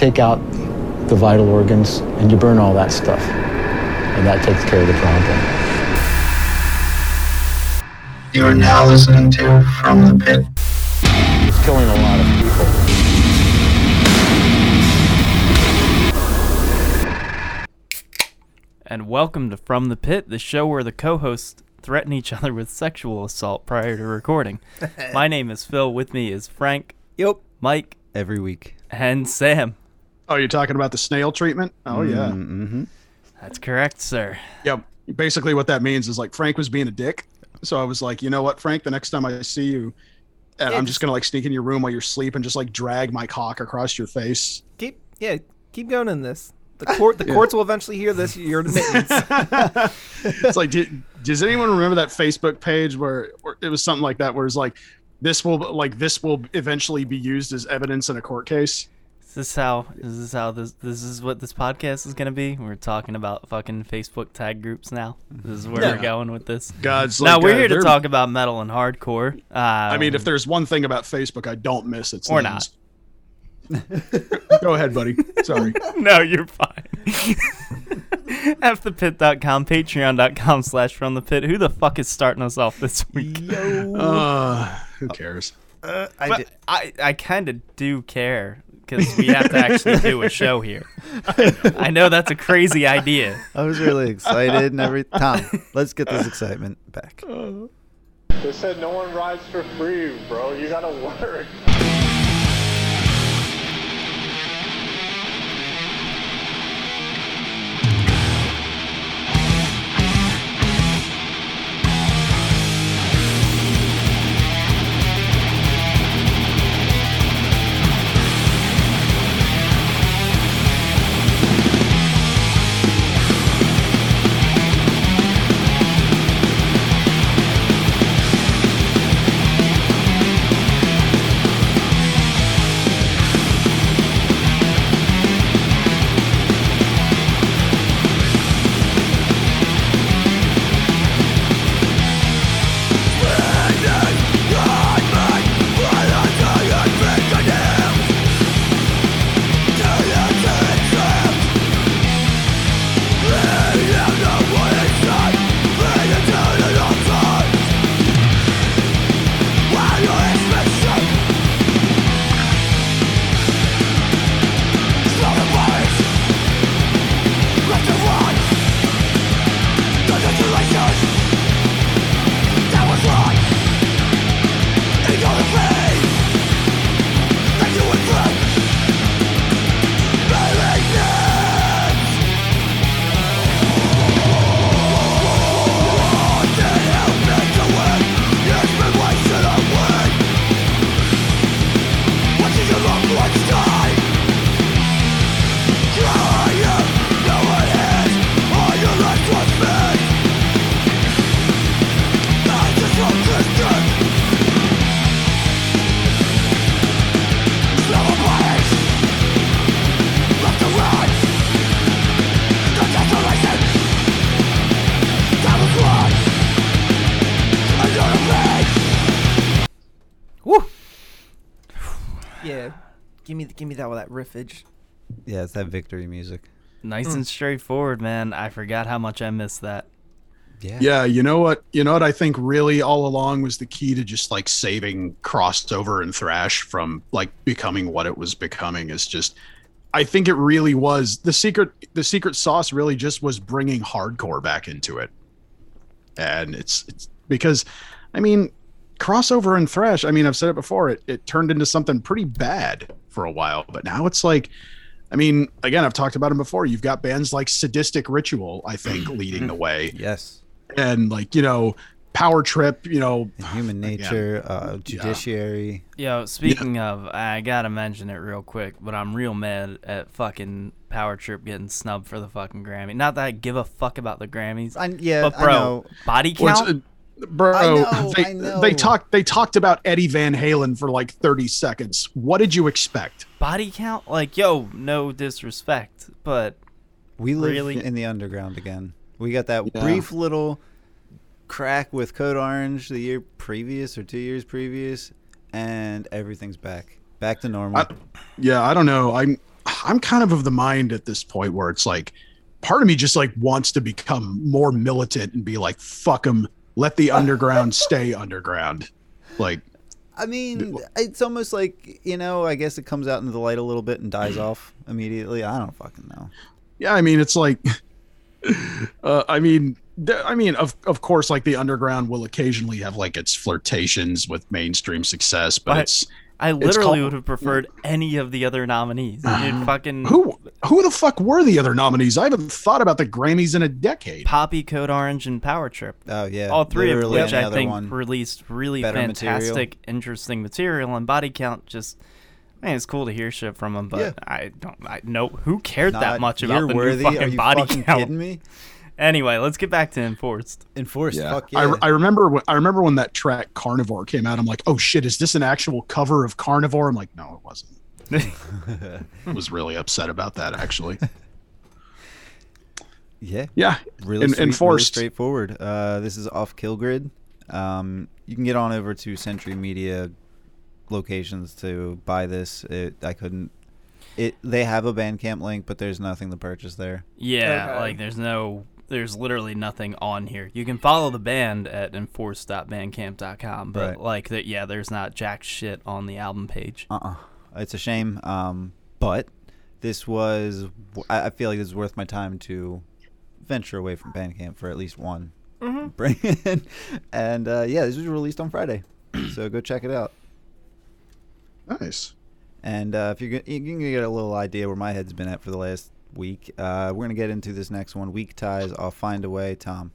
take out the vital organs and you burn all that stuff. And that takes care of the problem. You are now listening to From the Pit. It's killing a lot of people. And welcome to From the Pit, the show where the co hosts threaten each other with sexual assault prior to recording. My name is Phil. With me is Frank, Yep. Mike, Every week. and Sam. Oh, you're talking about the snail treatment? Oh, yeah. Mm-hmm. That's correct, sir. Yep. Basically, what that means is like Frank was being a dick. So I was like, you know what, Frank, the next time I see you, and Yeah, I'm just- just going to like sneak in your room while you're asleep and just like drag my cock across your face. Keep yeah, keep going in this. The court the courts will eventually hear this. Your admittance. it's like, did, does anyone remember that Facebook page where, where it was something like that, where it's like, this will like this will eventually be used as evidence in a court case. Is this how is this how this this is what this podcast is gonna be? We're talking about fucking Facebook tag groups now. This is where Yeah. we're going with this. God's no, like, we're uh, here to talk about metal and hardcore. Uh, I mean, if there's one thing about Facebook I don't miss, it's Or names. Go ahead, buddy. Sorry. no, you're fine. FThePit.com, Patreon.com slash From the Pit. Who the fuck is starting us off this week? Uh, who cares? I I, I kind of do care because we have to actually do a show here. I know that's a crazy idea. I was really excited and every Tom, let's get this excitement back. They said no one rides for free, bro. You gotta work. Give me that with that riffage. Yeah, it's that victory music. Nice hmm. and straightforward, man. I forgot how much I missed that. Yeah. Yeah, you know what? You know what I think really all along was the key to just like saving crossover and thrash from like becoming what it was becoming is just I think it really was the secret the secret sauce really just was bringing hardcore back into it. And it's it's because I mean crossover and thrash, I mean I've said it before, it it turned into something pretty bad for a while, but now it's like I mean, again, I've talked about them before. You've got bands like Sadistic Ritual, I think, leading the way Yes. and like you know power trip you know And human nature, uh, judiciary. Yo, speaking of, I gotta mention it real quick, but I'm real mad at fucking Power Trip getting snubbed for the fucking Grammy. Not that I give a fuck about the Grammys, I, yeah, but I bro, know. body count. uh, bro I know, they, I know. they talked they talked about eddie van halen for like 30 seconds what did you expect body count? Like, yo, no disrespect, but We live Really? in the underground again. We got that Yeah. brief little crack with Code Orange the year previous or two years previous, and everything's back. Back to normal. I- yeah i don't know i'm I'm kind of of the mind at this point where it's like, part of me just like wants to become more militant and be like, fuck them, let the underground stay underground. Like, I mean, it's almost like you know. I guess it comes out into the light a little bit and dies off immediately. I don't fucking know. yeah, I mean, it's like, uh, I mean, I mean, of of course, like the underground will occasionally have like its flirtations with mainstream success, but But- it's I literally called- would have preferred any of the other nominees. Dude, fucking who who the fuck were the other nominees? I haven't thought about the Grammys in a decade. Poppy, Code Orange, and Power Trip. Oh yeah, All three of literally which I think one. released really better fantastic, material. interesting material. And Body Count just, man, it's cool to hear shit from them. But Yeah. I don't, I know who cared that Not- much you're about the worthy. new fucking Are you Body fucking Count. kidding me? Anyway, let's get back to Enforced. Enforced. Yeah. Fuck I, yeah. I remember when I remember when that track Carnivore came out. I'm like, oh shit, is this an actual cover of Carnivore? I'm like, no, it wasn't. I was really upset about that actually. yeah. Yeah, really, En- sweet, really enforced. straightforward. Uh, this is off Kill Grid. Um, you can get on over to Century Media locations to buy this. It, I couldn't. It they have a Bandcamp link, but there's nothing to purchase there. Yeah, Okay. like there's no, there's literally nothing on here. You can follow the band at enforce.bandcamp.com, but Right. like that, yeah, there's not jack shit on the album page. Uh-uh. It's a shame. Um, but this was. I I feel like this is worth my time to venture away from Bandcamp for at least one. Bring in, and uh, yeah, this was released on Friday, so go check it out. nice. And uh, if you're gonna, you can get a little idea where my head's been at for the last week. Uh, we're gonna get into this next one. Weak ties. I'll find a way. Tom.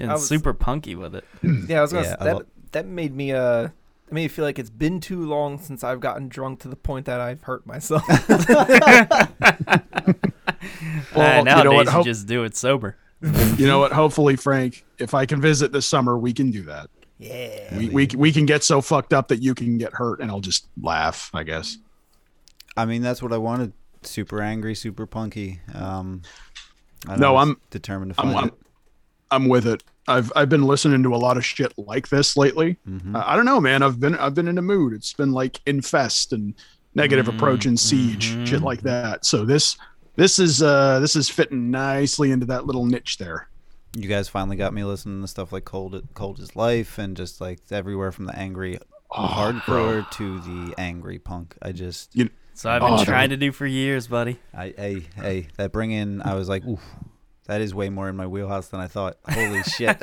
And was- super punky with it. Yeah, I was gonna. Yeah, s I that lo- that made me uh. It made me feel like it's been too long since I've gotten drunk to the point that I've hurt myself. uh, Well, you know nowadays, what, you just do it sober. You know what? Hopefully, Frank, if I can visit this summer, we can do that. yeah. We, we we can get so fucked up that you can get hurt, and I'll just laugh. I guess. I mean, that's what I wanted. Super angry, super punky. Um, I No, was I'm- determined to I'm, find I'm it. I'm with it. I've I've been listening to a lot of shit like this lately. Mhm. Uh, I don't know, man. I've been I've been in a mood. It's been like infest and negative Mm, approach and siege, mhm. shit like that. So this this is uh this is fitting nicely into that little niche there. You guys finally got me listening to stuff like Cold, Cold as Life, and just like everywhere from the angry Oh, hardcore to the angry punk. I just, you, So I've been Oh, trying to do for years, buddy. I, hey, hey, that bring in. I was like, oof, that is way more in my wheelhouse than I thought. Holy shit!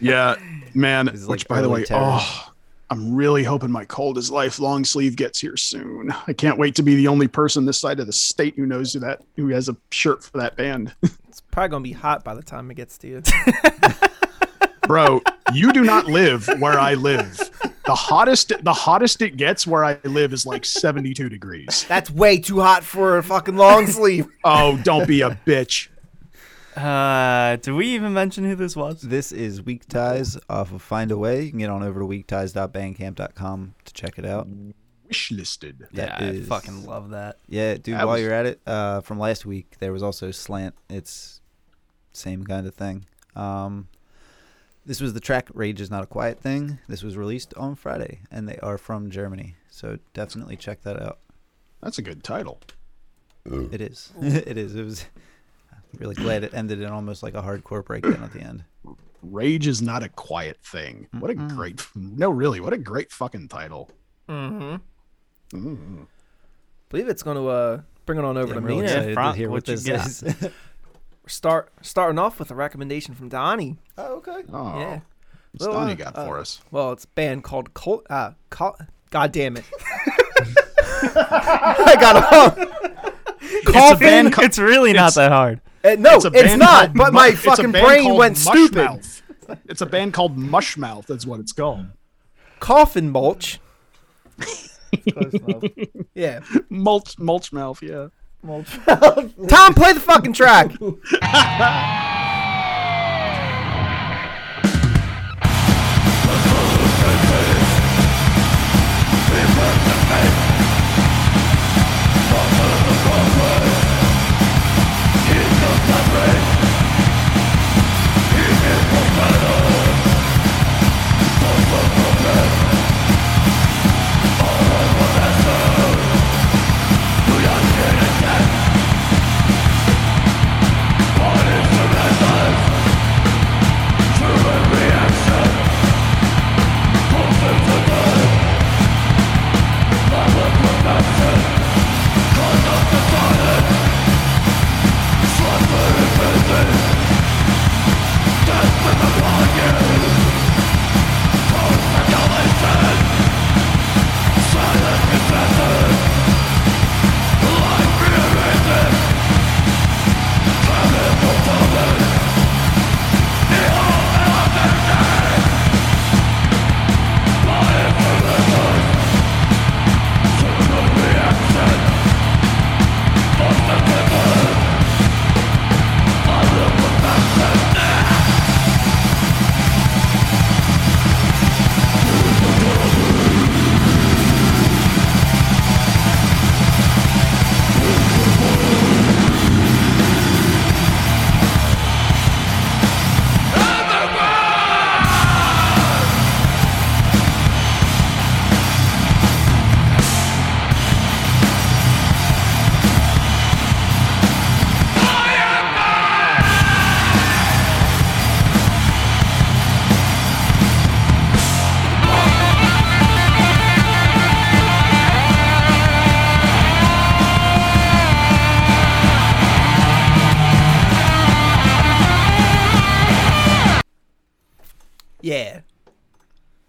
Yeah, man. This Which, like by the way, terror. oh, I'm really hoping my cold as life long sleeve gets here soon. I can't wait to be the only person this side of the state who knows who that who has a shirt for that band. It's probably gonna be hot by the time it gets to you. Bro, you do not live where I live. The hottest the hottest it gets where I live is like 72 degrees. That's way too hot for a fucking long sleeve. Oh, don't be a bitch. Uh, did we even mention who this was? This is Weak Ties off of Find a Way. You can get on over to weakties.bandcamp.com to check it out. Wish listed. Yeah, That I fucking love that. Yeah, dude. That while was- you're at it, uh, from last week there was also Slant. It's same kind of thing. Um, this was the track "Rage Is Not a Quiet Thing." This was released on Friday, and they are from Germany. So definitely check that out. That's a good title. It is. it is. It was. I'm really glad it ended in almost like a hardcore breakdown at the end. Rage is not a quiet thing. What a great No, really, what a great fucking title. Mm-hmm. Mm. believe it's gonna uh bring it on over Yeah, to I'm me. real Yeah, Frank, to hear what what you this got? is. Start starting off with a recommendation from Donnie. oh, okay. Oh, Yeah. what's Well, Donnie uh, got uh, for us? Well, it's a band called Col- uh Col- God damn it. I got a It's a Coffin. band. It's really not it's- that hard. Uh, no, It's it's, a band not. called But Mu- my it's a fucking band brain called went stupid. Mushmouth. It's a band called Mushmouth. That's what it's called. Coffin mulch. yeah. Mulch, mulch mouth. Yeah. Tom, play the fucking track.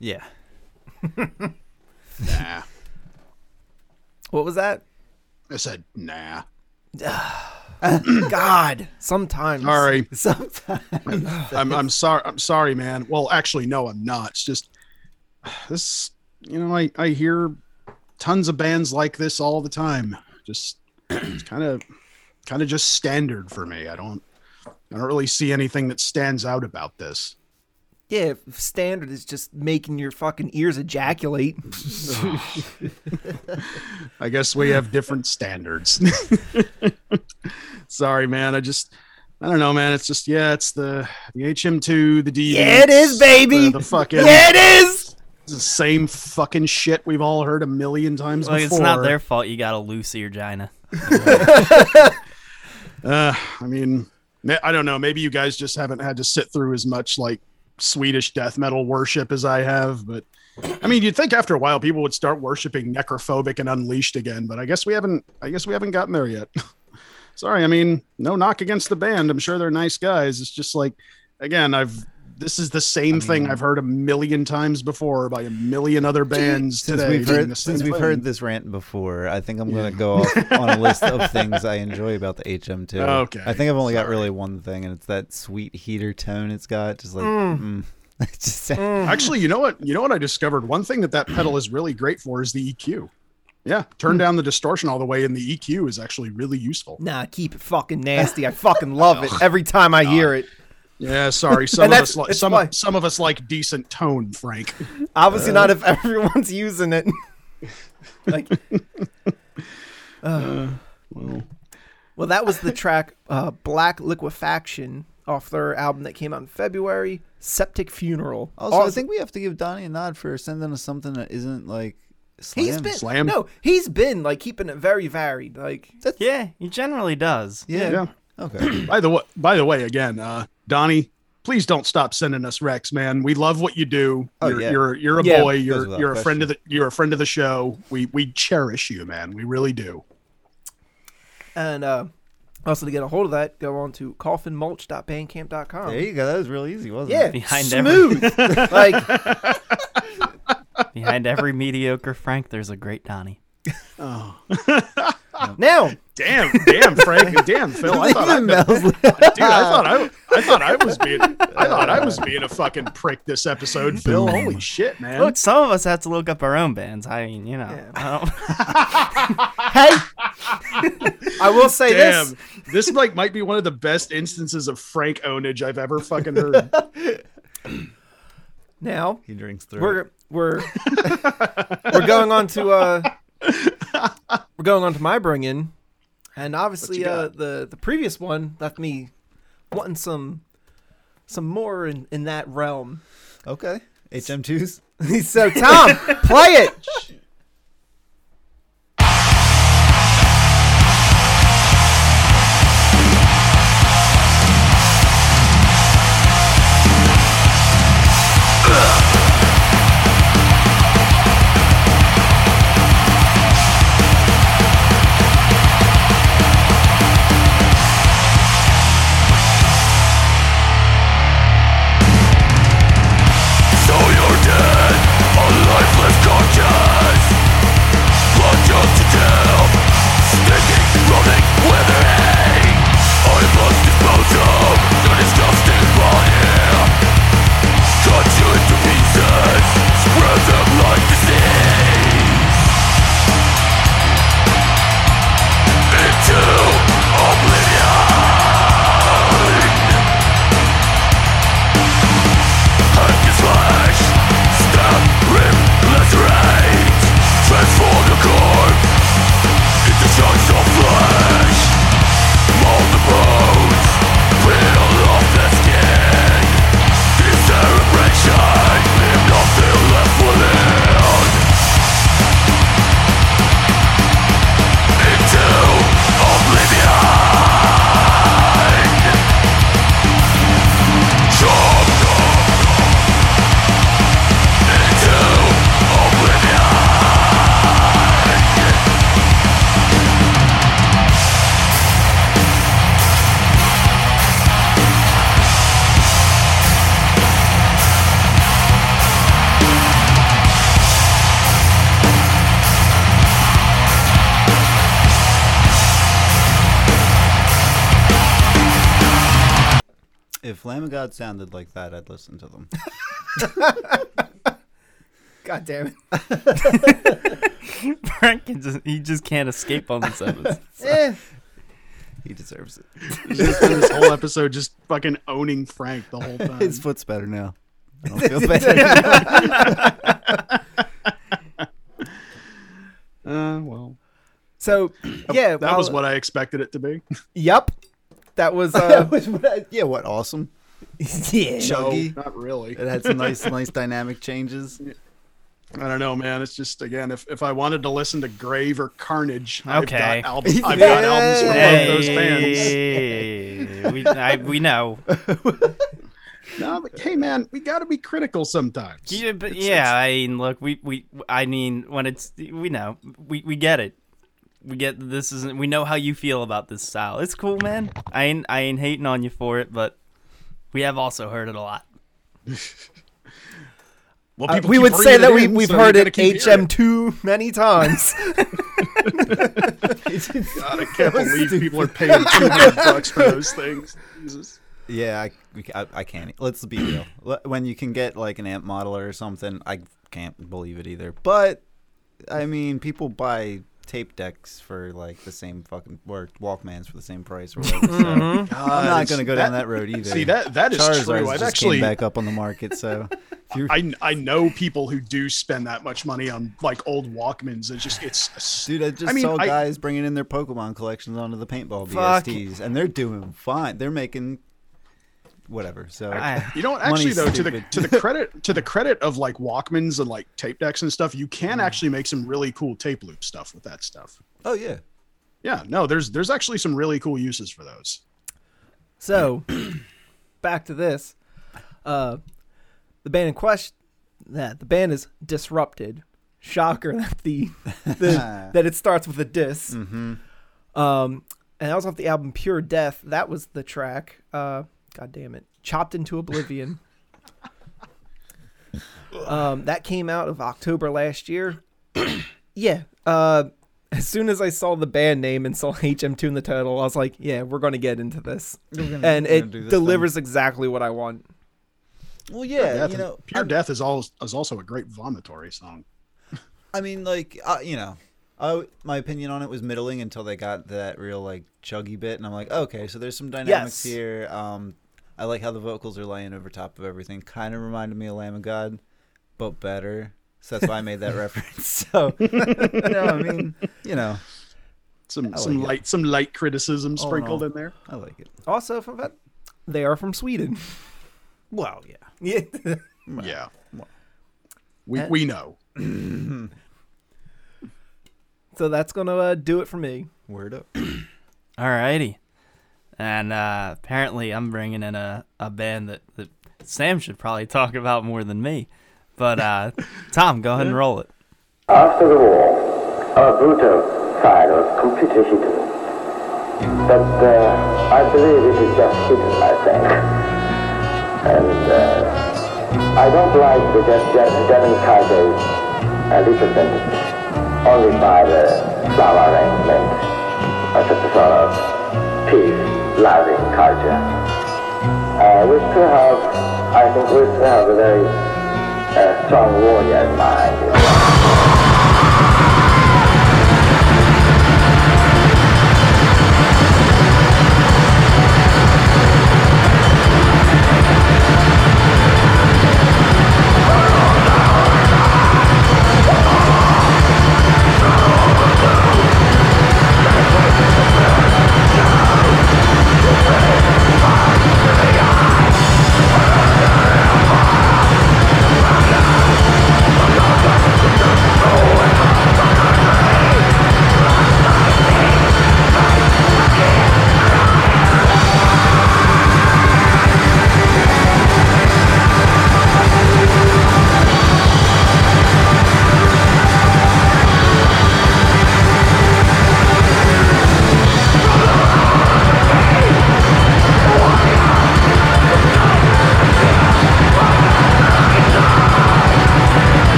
Yeah. Nah. What was that? I said nah. God. Sometimes. Sorry. Sometimes. I'm I'm sorry. I'm sorry, man. Well, actually, no, I'm not. It's just this. You know, I I hear tons of bands like this all the time. Just it's kind of kind of just standard for me. I don't I don't really see anything that stands out about this. Yeah, standard is just making your fucking ears ejaculate. I guess we have different standards. Sorry, man. I just I don't know, man. It's just yeah, it's the the HM2, the D. Yeah, it is, baby. The, the fucking yeah, it is. it's the same fucking shit we've all heard a million times Like before. it's not their fault. You got a loose vagina. Uh, I mean, I don't know. Maybe you guys just haven't had to sit through as much like Swedish death metal worship as I have. But I mean, you'd think after a while people would start worshiping Necrophobic and Unleashed again. But I guess we haven't. I guess we haven't gotten there yet. Sorry. I mean, no knock against the band. I'm sure they're nice guys. It's just like, again, I've this is the same thing I've heard a million times before by a million other bands Since today. we've heard since we've thing. heard this rant before, I think I'm gonna go off on a list of things I enjoy about the HM2. Okay, I think I've only got really one thing, and it's that sweet heater tone it's got. Just like, mm. mm. it just mm. Actually, you know what? You know what I discovered? One thing that that pedal is really great for is the EQ. Yeah, turn hmm. down the distortion all the way, and the EQ is actually really useful. Nah, keep it fucking nasty. I fucking love it every time I hear it. Yeah, sorry. Some of us like some why- some of us like decent tone, Frank. Obviously uh, not if everyone's using it. like, uh, uh, Well, well, that was the track uh, "Black Liquefaction" off their album that came out in February. "Septic Funeral." Also, I think we have to give Donnie a nod for sending us something that isn't like slam. he's been Slam. no, he's been like keeping it very varied. Like, Yeah, he generally does. yeah. yeah. Okay. By the way, by the way, again, uh, Donnie, please don't stop sending us Rex, man. We love what you do. Oh, you're, yeah. you're you're a Yeah. boy. You're you're a friend of the you're a friend of the show. We we cherish you, man. We really do. and uh, also to get a hold of that, go on to coffinmulch.bandcamp.com. There you go. That was really easy, wasn't Yeah, it? Behind every- like, Behind every mediocre Frank, there's a great Donnie. Oh, now damn, damn, Frank, damn, Phil. I thought I, dude, I thought I, I thought I was being, I thought I was being a fucking prick this episode, Phil. Holy shit, man. Look, some of us have to look up our own bands. I mean, you know. I don't- hey, I will say Damn, this. this like might be one of the best instances of Frank ownage I've ever fucking heard. Now He drinks through. we're we're we're going on to uh we're going on to my bring in, and obviously uh the the previous one left me wanting some some more in in that realm. Okay. HM2s. so Tom, play it. God sounded like that, I'd listen to them. God damn it. Frank can just, he just can't escape on this episode. Eh. He deserves it. Just spend this whole episode just fucking owning Frank the whole time. His foot's better now. I don't feel bad. Uh, well, So yeah, that was what I expected it to be. Yep, that was uh, yeah, what awesome. yeah. Chuggy. No, not really. It had some nice, nice dynamic changes. I don't know, man. It's just again, if, if I wanted to listen to Grave or Carnage, Okay. I've got, albums, I've got albums from both those bands. Hey, we, I, we know. No, but hey, man, we got to be critical sometimes. Yeah, but It's- yeah, I mean, look, we, we, I mean, when it's, we know, we, we get it. We get this isn't. We know how you feel about this style. It's cool, man. I ain't, I ain't hating on you for it, but we have also heard it a lot. Well, Uh, we would say that we, in, we've so heard it keep hearing HM2 many times. God, I can't believe people are paying two hundred bucks for those things. Jesus. Yeah, I, I, I can't. Let's be real. When you can get like an amp modeler or something, I can't believe it either. But I mean, people buy tape decks for like the same fucking or Walkmans for the same price or whatever. So mm-hmm. I'm not gonna go down that road either. See that that is Charizard's true. I've just actually came back up on the market, so if you're, I I know people who do spend that much money on like old Walkmans. It's just it's Dude, I just I mean, saw I- guys bringing in their Pokemon collections onto the paintball Fuck. BSTs, and they're doing fine. They're making whatever. So I- You know what? Actually, Money's though, to the to the credit to the credit of like Walkmans and like tape decks and stuff, you can Mm. actually make some really cool tape loop stuff with that stuff. oh yeah, Yeah, no, there's there's actually some really cool uses for those. so, back to this. Uh, the band in question, that the band is disrupted. Shocker that the, the that it starts with a diss. mm-hmm. Um, and that was off the album Pure Death. That was the track. Uh, God damn it, Chopped into Oblivion. um, that came out of October last year. yeah. Uh, as soon as I saw the band name and saw HM2 in the title, I was like, "Yeah, we're gonna get into this," and gonna do it this delivers exactly what I want. Well, yeah, Death you know, Pure I'm- Death is all is also a great vomitory song. I mean, like, uh, you know, I, my opinion on it was middling until they got that real like chuggy bit, and I'm like, okay, so there's some dynamics Yes. here. Um, I like how the vocals are laying over top of everything. Kind of reminded me of Lamb of God, but better. So that's why I made that reference. So, no, I mean, you know, Some I some it. light some light criticism All in sprinkled all. in there. I like it. Also, from that, they are from Sweden. Well, yeah. Yeah. Yeah, well. we And- we know. so that's gonna uh, do it for me. Word up. Alrighty. And uh, apparently, I'm bringing in a, a band that, that Sam should probably talk about more than me. But uh, Tom, go ahead and roll it. After the war, our brutal side was completely hidden. But uh, I believe it is just hidden, I think. And uh, I don't like the de- de- democratic uh, represented only by the flower arrangement, but just a sort of peace, loving culture. Uh, we still have, I think we still have a very uh, strong warrior in mind.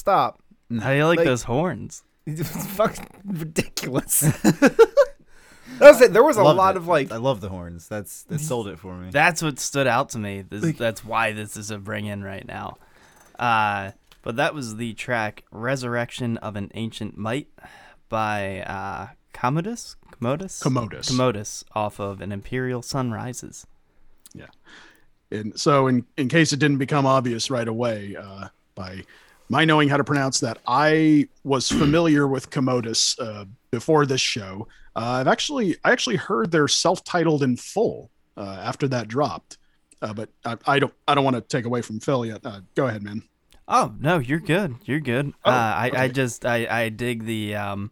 Stop. How do you like, Like- those horns? It's fucking ridiculous. That was it. There was a Loved lot it. of like I love the horns. That's that sold it for me. That's what stood out to me. This, that's why this is a bring in right now. Uh, but that was the track "Resurrection of an Ancient Might" by uh, Kommodus. Kommodus. Kommodus. Kommodus off of "An Imperial Sun Rises." Yeah, and so, in, in case it didn't become obvious right away, uh, by my knowing how to pronounce that, I was familiar with Kommodus uh, before this show. Uh, I've actually I actually heard their self-titled in full uh, after that dropped, uh, but I, I don't I don't want to take away from Phil yet. Uh, go ahead, man. Oh no, you're good. You're good. Oh, uh, I, I just I, I dig the um,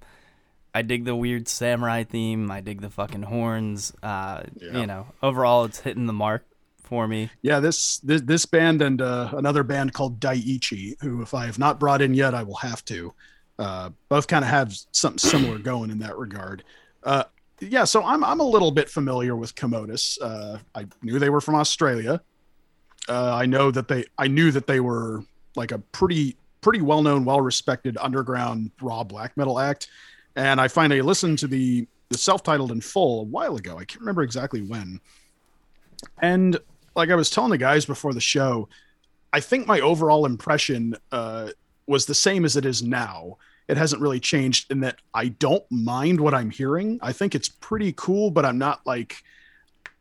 I dig the weird samurai theme. I dig the fucking horns. Uh, Yeah. You know, overall, it's hitting the mark for me. Yeah, this this, this band and uh, another band called Daiichi, who if I have not brought in yet, I will have to. Uh, both kind of have something similar going in that regard. Uh, yeah, so I'm I'm a little bit familiar with Kommodus. Uh, I knew they were from Australia. Uh, I know that they I knew that they were like a pretty pretty well known, well respected underground raw black metal act. And I finally listened to the the self titled in full a while ago. I can't remember exactly when. And like I was telling the guys before the show, I think my overall impression uh, was the same as it is now. It hasn't really changed in that I don't mind what I'm hearing. I think it's pretty cool, but I'm not like,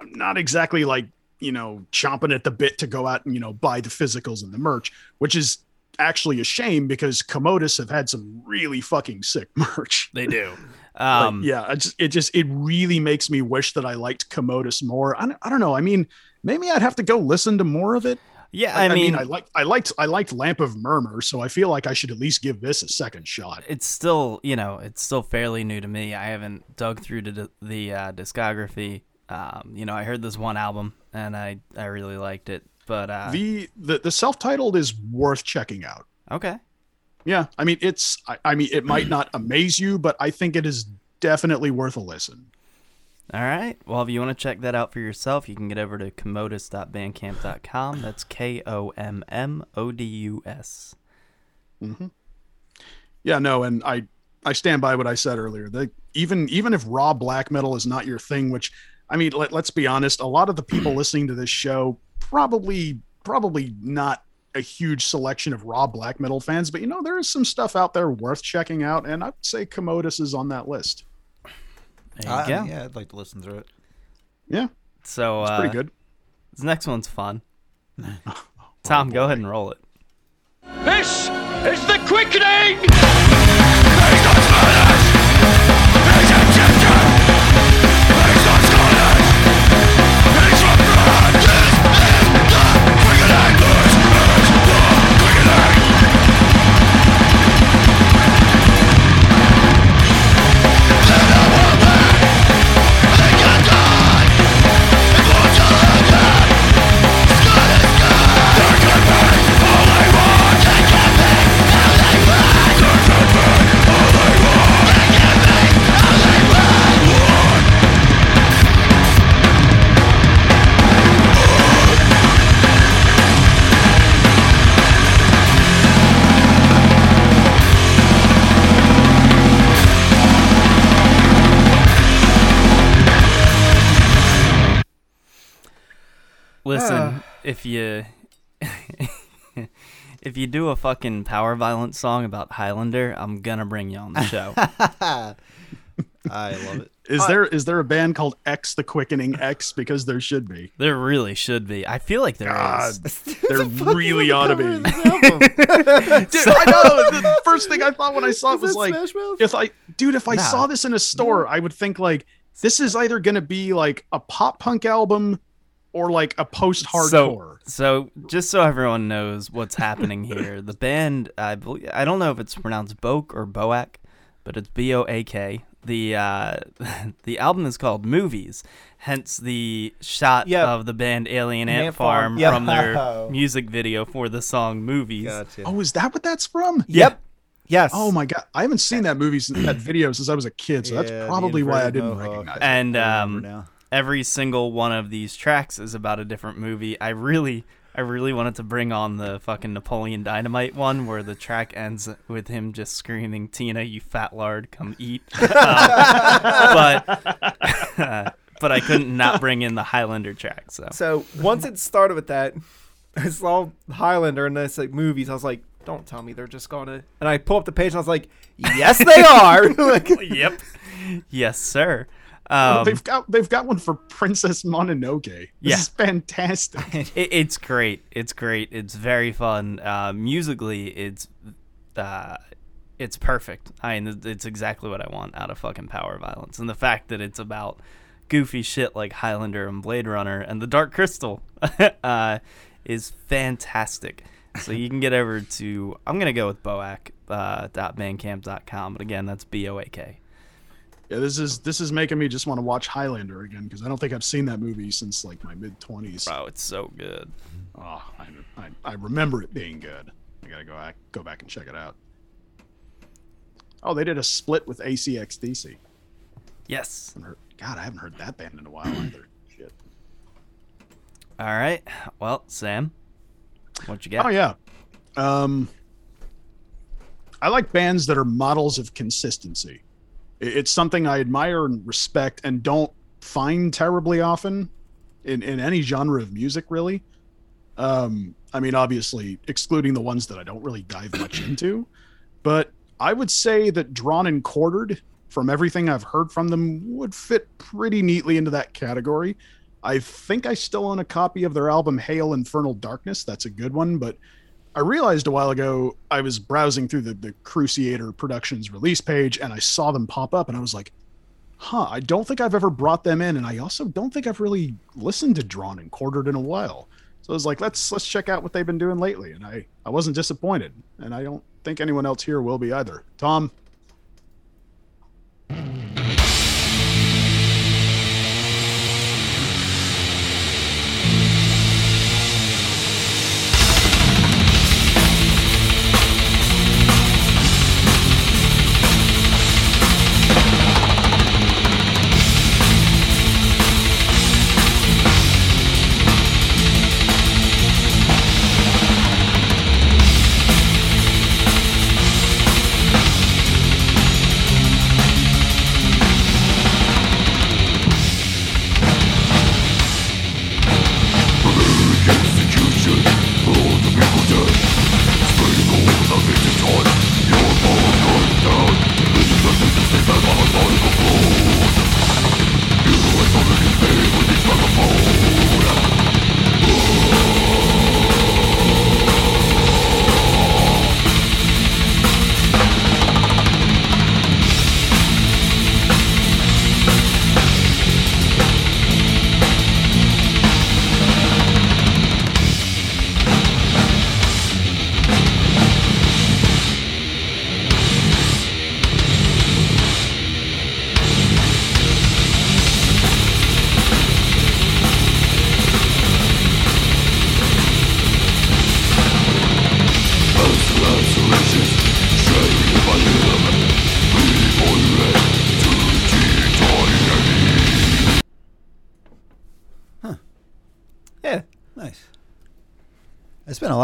I'm not exactly like, you know, chomping at the bit to go out and, you know, buy the physicals and the merch, which is actually a shame because Kommodus have had some really fucking sick merch. They do. Like, Um, yeah, just it just it really makes me wish that I liked Kommodus more. I don't, I don't know. I mean, maybe I'd have to go listen to more of it. yeah, Like, I mean, I liked I liked I liked Lamp of Murmuur, so I feel like I should at least give this a second shot. it's still you know it's still fairly new to me. I haven't dug through to the, the uh, discography. Um, you know, I heard this one album and I I really liked it. But uh, The the the self-titled is worth checking out. okay, Yeah, I mean it's I, I mean it might not amaze you, but I think it is definitely worth a listen. All right. Well, if you want to check that out for yourself, you can get over to kommodus.bandcamp.com. That's K O M M O D U S. Mm-hmm. Yeah, no, and I I stand by what I said earlier. That even even if raw black metal is not your thing, which I mean, let, let's be honest, a lot of the people listening to this show probably probably not a huge selection of raw black metal fans, but you know there is some stuff out there worth checking out, and I'd say Kommodus is on that list. There you Uh, go. yeah, I'd like to listen through it. Yeah, So it's uh, pretty good. This next one's fun. Tom, go ahead and roll it. This is the quickening! Listen, if you if you do a fucking power violence song about Highlander, I'm gonna bring you on the show. I love it. Is there is there a band called X the Quickening X? Because there should be. there really should be. I feel like there is. God, there really ought to be. Dude, I know. The first thing I thought when I saw it was like, if I, dude, if I Nah. saw this in a store, I would think like, this is either going to be like a pop punk album or like a post hardcore. So, so just so everyone knows what's happening here, the band I believe I don't know if it's pronounced Boak or Boak, but it's B O A K. The uh, the album is called Movies, hence the shot Yep. of the band Alien Ant, Ant Farm, Farm. Yep. from their music video for the song Movies. Gotcha. oh, is that what that's from? Yep. Yes. Oh my god, I haven't seen that movie that video since I was a kid, so Yeah, that's probably why I didn't mohawk. recognize it. And um, now. Every single one of these tracks is about a different movie. I really, I really wanted to bring on the fucking Napoleon Dynamite one where the track ends with him just screaming, "Tina, you fat lard, come eat." Uh, but, but I couldn't not bring in the Highlander track. So So once it started with that, I saw Highlander and it's like movies. I was like, don't tell me they're just gonna. And I pull up the page and I was like, yes, they are. like, yep, yes, sir. Oh, Um, they've got they've got one for Princess Mononoke. This Yeah. is fantastic. it, it's great. It's great. It's very fun. Uh, musically, it's uh, it's perfect. I mean, it's exactly what I want out of fucking power violence, and the fact that it's about goofy shit like Highlander and Blade Runner and the Dark Crystal uh, is fantastic. So you can get over to I'm gonna go with boak uh, dot bandcamp dot com, but again that's B O A K. Yeah, this is this is making me just want to watch Highlander again because I don't think I've seen that movie since like my mid twenties. Wow, it's so good. Oh, I, I, I remember it being good. I gotta go back go back and check it out. Oh, they did a split with ACXDC. Yes. I heard- God, I haven't heard that band in a while either. Shit. All right. Well, Sam, what you got? Oh yeah. Um I like bands that are models of consistency. It's something I admire and respect and don't find terribly often in, in any genre of music really. Um I mean obviously excluding the ones that I don't really dive much into, but I would say that Drawn and Quartered from everything I've heard from them would fit pretty neatly into that category. I think I still own a copy of their album Hail Infernal Darkness. That's a good one, but I realized a while ago I was browsing through the, the Krucyator Productions release page and I saw them pop up and I was like, huh, I don't think I've ever brought them in. And I also don't think I've really listened to Drawn and Quartered in a while. So I was like, let's let's check out what they've been doing lately. And I, I wasn't disappointed. And I don't think anyone else here will be either. Tom,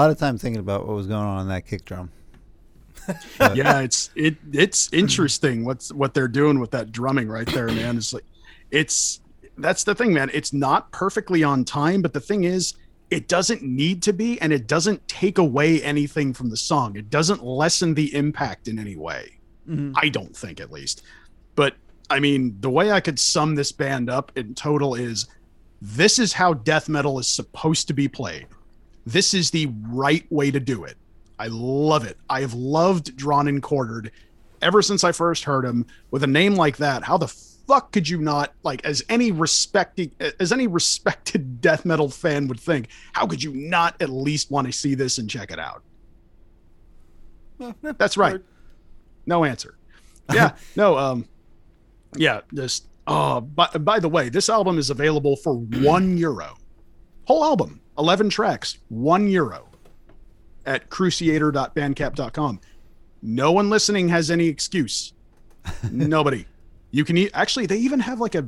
lot of time thinking about what was going on in that kick drum. yeah, it's it it's interesting what's what they're doing with that drumming right there, man. It's like it's that's the thing, man. It's not perfectly on time, but the thing is, it doesn't need to be, and it doesn't take away anything from the song. It doesn't lessen the impact in any way. Mm-hmm. I don't think, at least. But I mean, the way I could sum this band up in total is this is how death metal is supposed to be played. This is the right way to do it. I love it. I have loved Drawn and Quartered ever since I first heard him. With a name like that, how the fuck could you not like as any respecting as any respected death metal fan would think, how could you not at least want to see this and check it out? That's right. No answer. Yeah, no, um yeah, just uh by, by the way, this album is available for one euro. Whole album, 11 tracks, one euro at krucyator.bandcamp.com. No one listening has any excuse. Nobody. You can actually they even have like a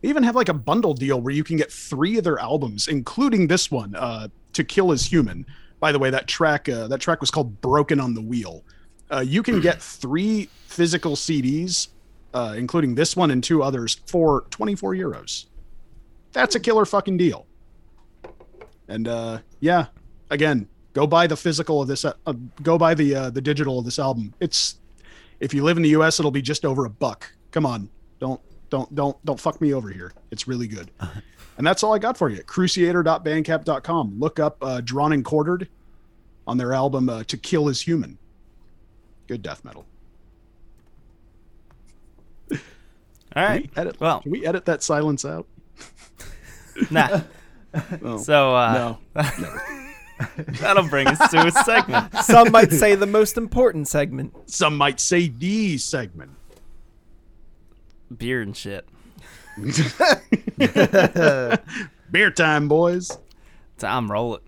they even have like a bundle deal where you can get three of their albums, including this one, uh, "To Kill Is Human." By the way, that track uh, that track was called "Broken on the Wheel." Uh, you can get three physical CDs, uh, including this one and two others, for 24 euros. That's a killer fucking deal. And uh, yeah, again, go buy the physical of this. Uh, uh, go buy the uh, the digital of this album. It's if you live in the U.S., it'll be just over a buck. Come on, don't don't don't don't fuck me over here. It's really good. and that's all I got for you. Krucyator.bandcamp.com. Look up uh, Drawn and Quartered on their album uh, "To Kill Is Human." Good death metal. All right. Can we edit, Well, can we edit that silence out? nah. Oh, So uh, no. that'll bring us to a segment. Some might say the most important segment. Some might say the segment. beer and shit. Beer time, boys. Time roll it.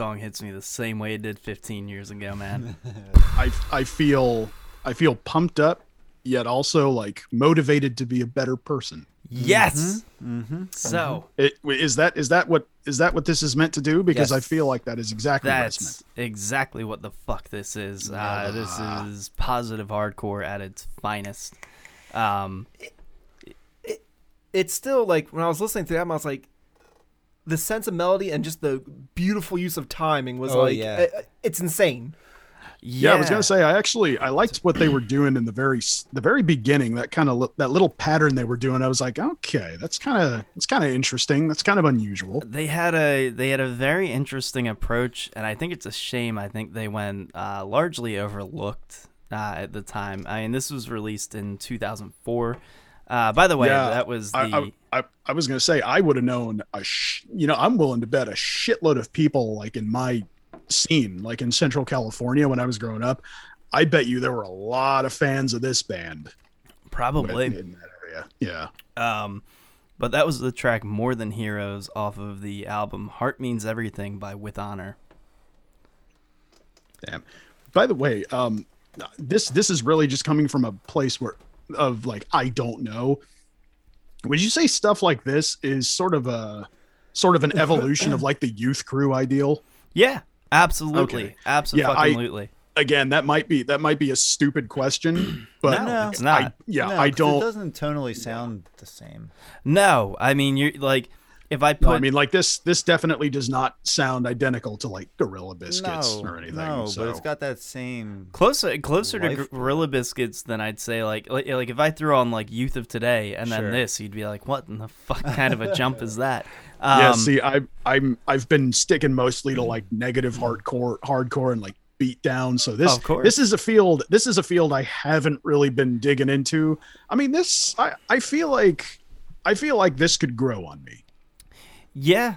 Song hits me the same way it did 15 years ago, man. I I feel I feel pumped up, yet also like motivated to be a better person. yes. mm-hmm So It, is that is that what is that what this is meant to do? Because I feel like that is exactly what it's meant. that's exactly what the fuck this is. Uh, this is positive hardcore at its finest. Um, it It's still like when I was listening to them, I was like, the sense of melody and just the beautiful use of timing was Oh, like, yeah. uh, it's insane. Yeah, I was gonna say I actually I liked what they were doing in the very the very beginning. That kind of li- that little pattern they were doing. I was like, okay, that's kind of it's kind of interesting. That's kind of unusual. they had a they had a very interesting approach, and I think it's a shame. I think they went uh, largely overlooked uh, at the time. I mean, this was released in 2004. Uh, by the way, Yeah, that was the I, I, I, was gonna say I would have known a sh- you know I'm willing to bet a shitload of people like in my scene like in Central California when I was growing up. I bet you there were a lot of fans of this band probably. in that area. Yeah. Um, but that was the track "More Than Heroes" off of the album "Heart Means Everything" by With Honor. Damn. By the way, um, this this is really just coming from a place where of like I don't know. Would you say stuff like this is sort of a sort of an evolution of like the youth crew ideal? Yeah, absolutely, Okay. absolutely. Again, that might be that might be a stupid question, but No, it's I, not. yeah, No, I 'cause don't. It doesn't tonally sound the same. No, I mean you're like if I put No, I mean, like this. This definitely does not sound identical to like Gorilla Biscuits no, or anything. no, so. but it's got that same. closer closer to Life to. Gorilla Biscuits than I'd say like, like like if I threw on like Youth of Today and then Sure. this, you'd be like, what in the fuck kind of a jump is that? Um, yeah, see, I I'm I've been sticking mostly to like negative hardcore, hardcore, and like beat down. So this Of this is a field this is a field I haven't really been digging into. I mean, this I I feel like I feel like this could grow on me. Yeah.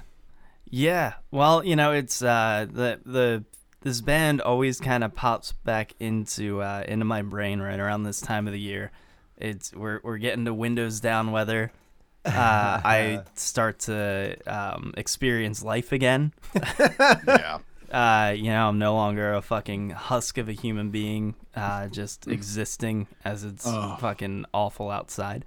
Yeah. Well, you know, it's uh the the this band always kind of pops back into uh, into my brain right around this time of the year. It's we're we're getting to windows down weather. Uh, I start to um, experience life again. yeah. Uh, you know, I'm no longer a fucking husk of a human being, uh, just existing as it's Oh. fucking awful outside.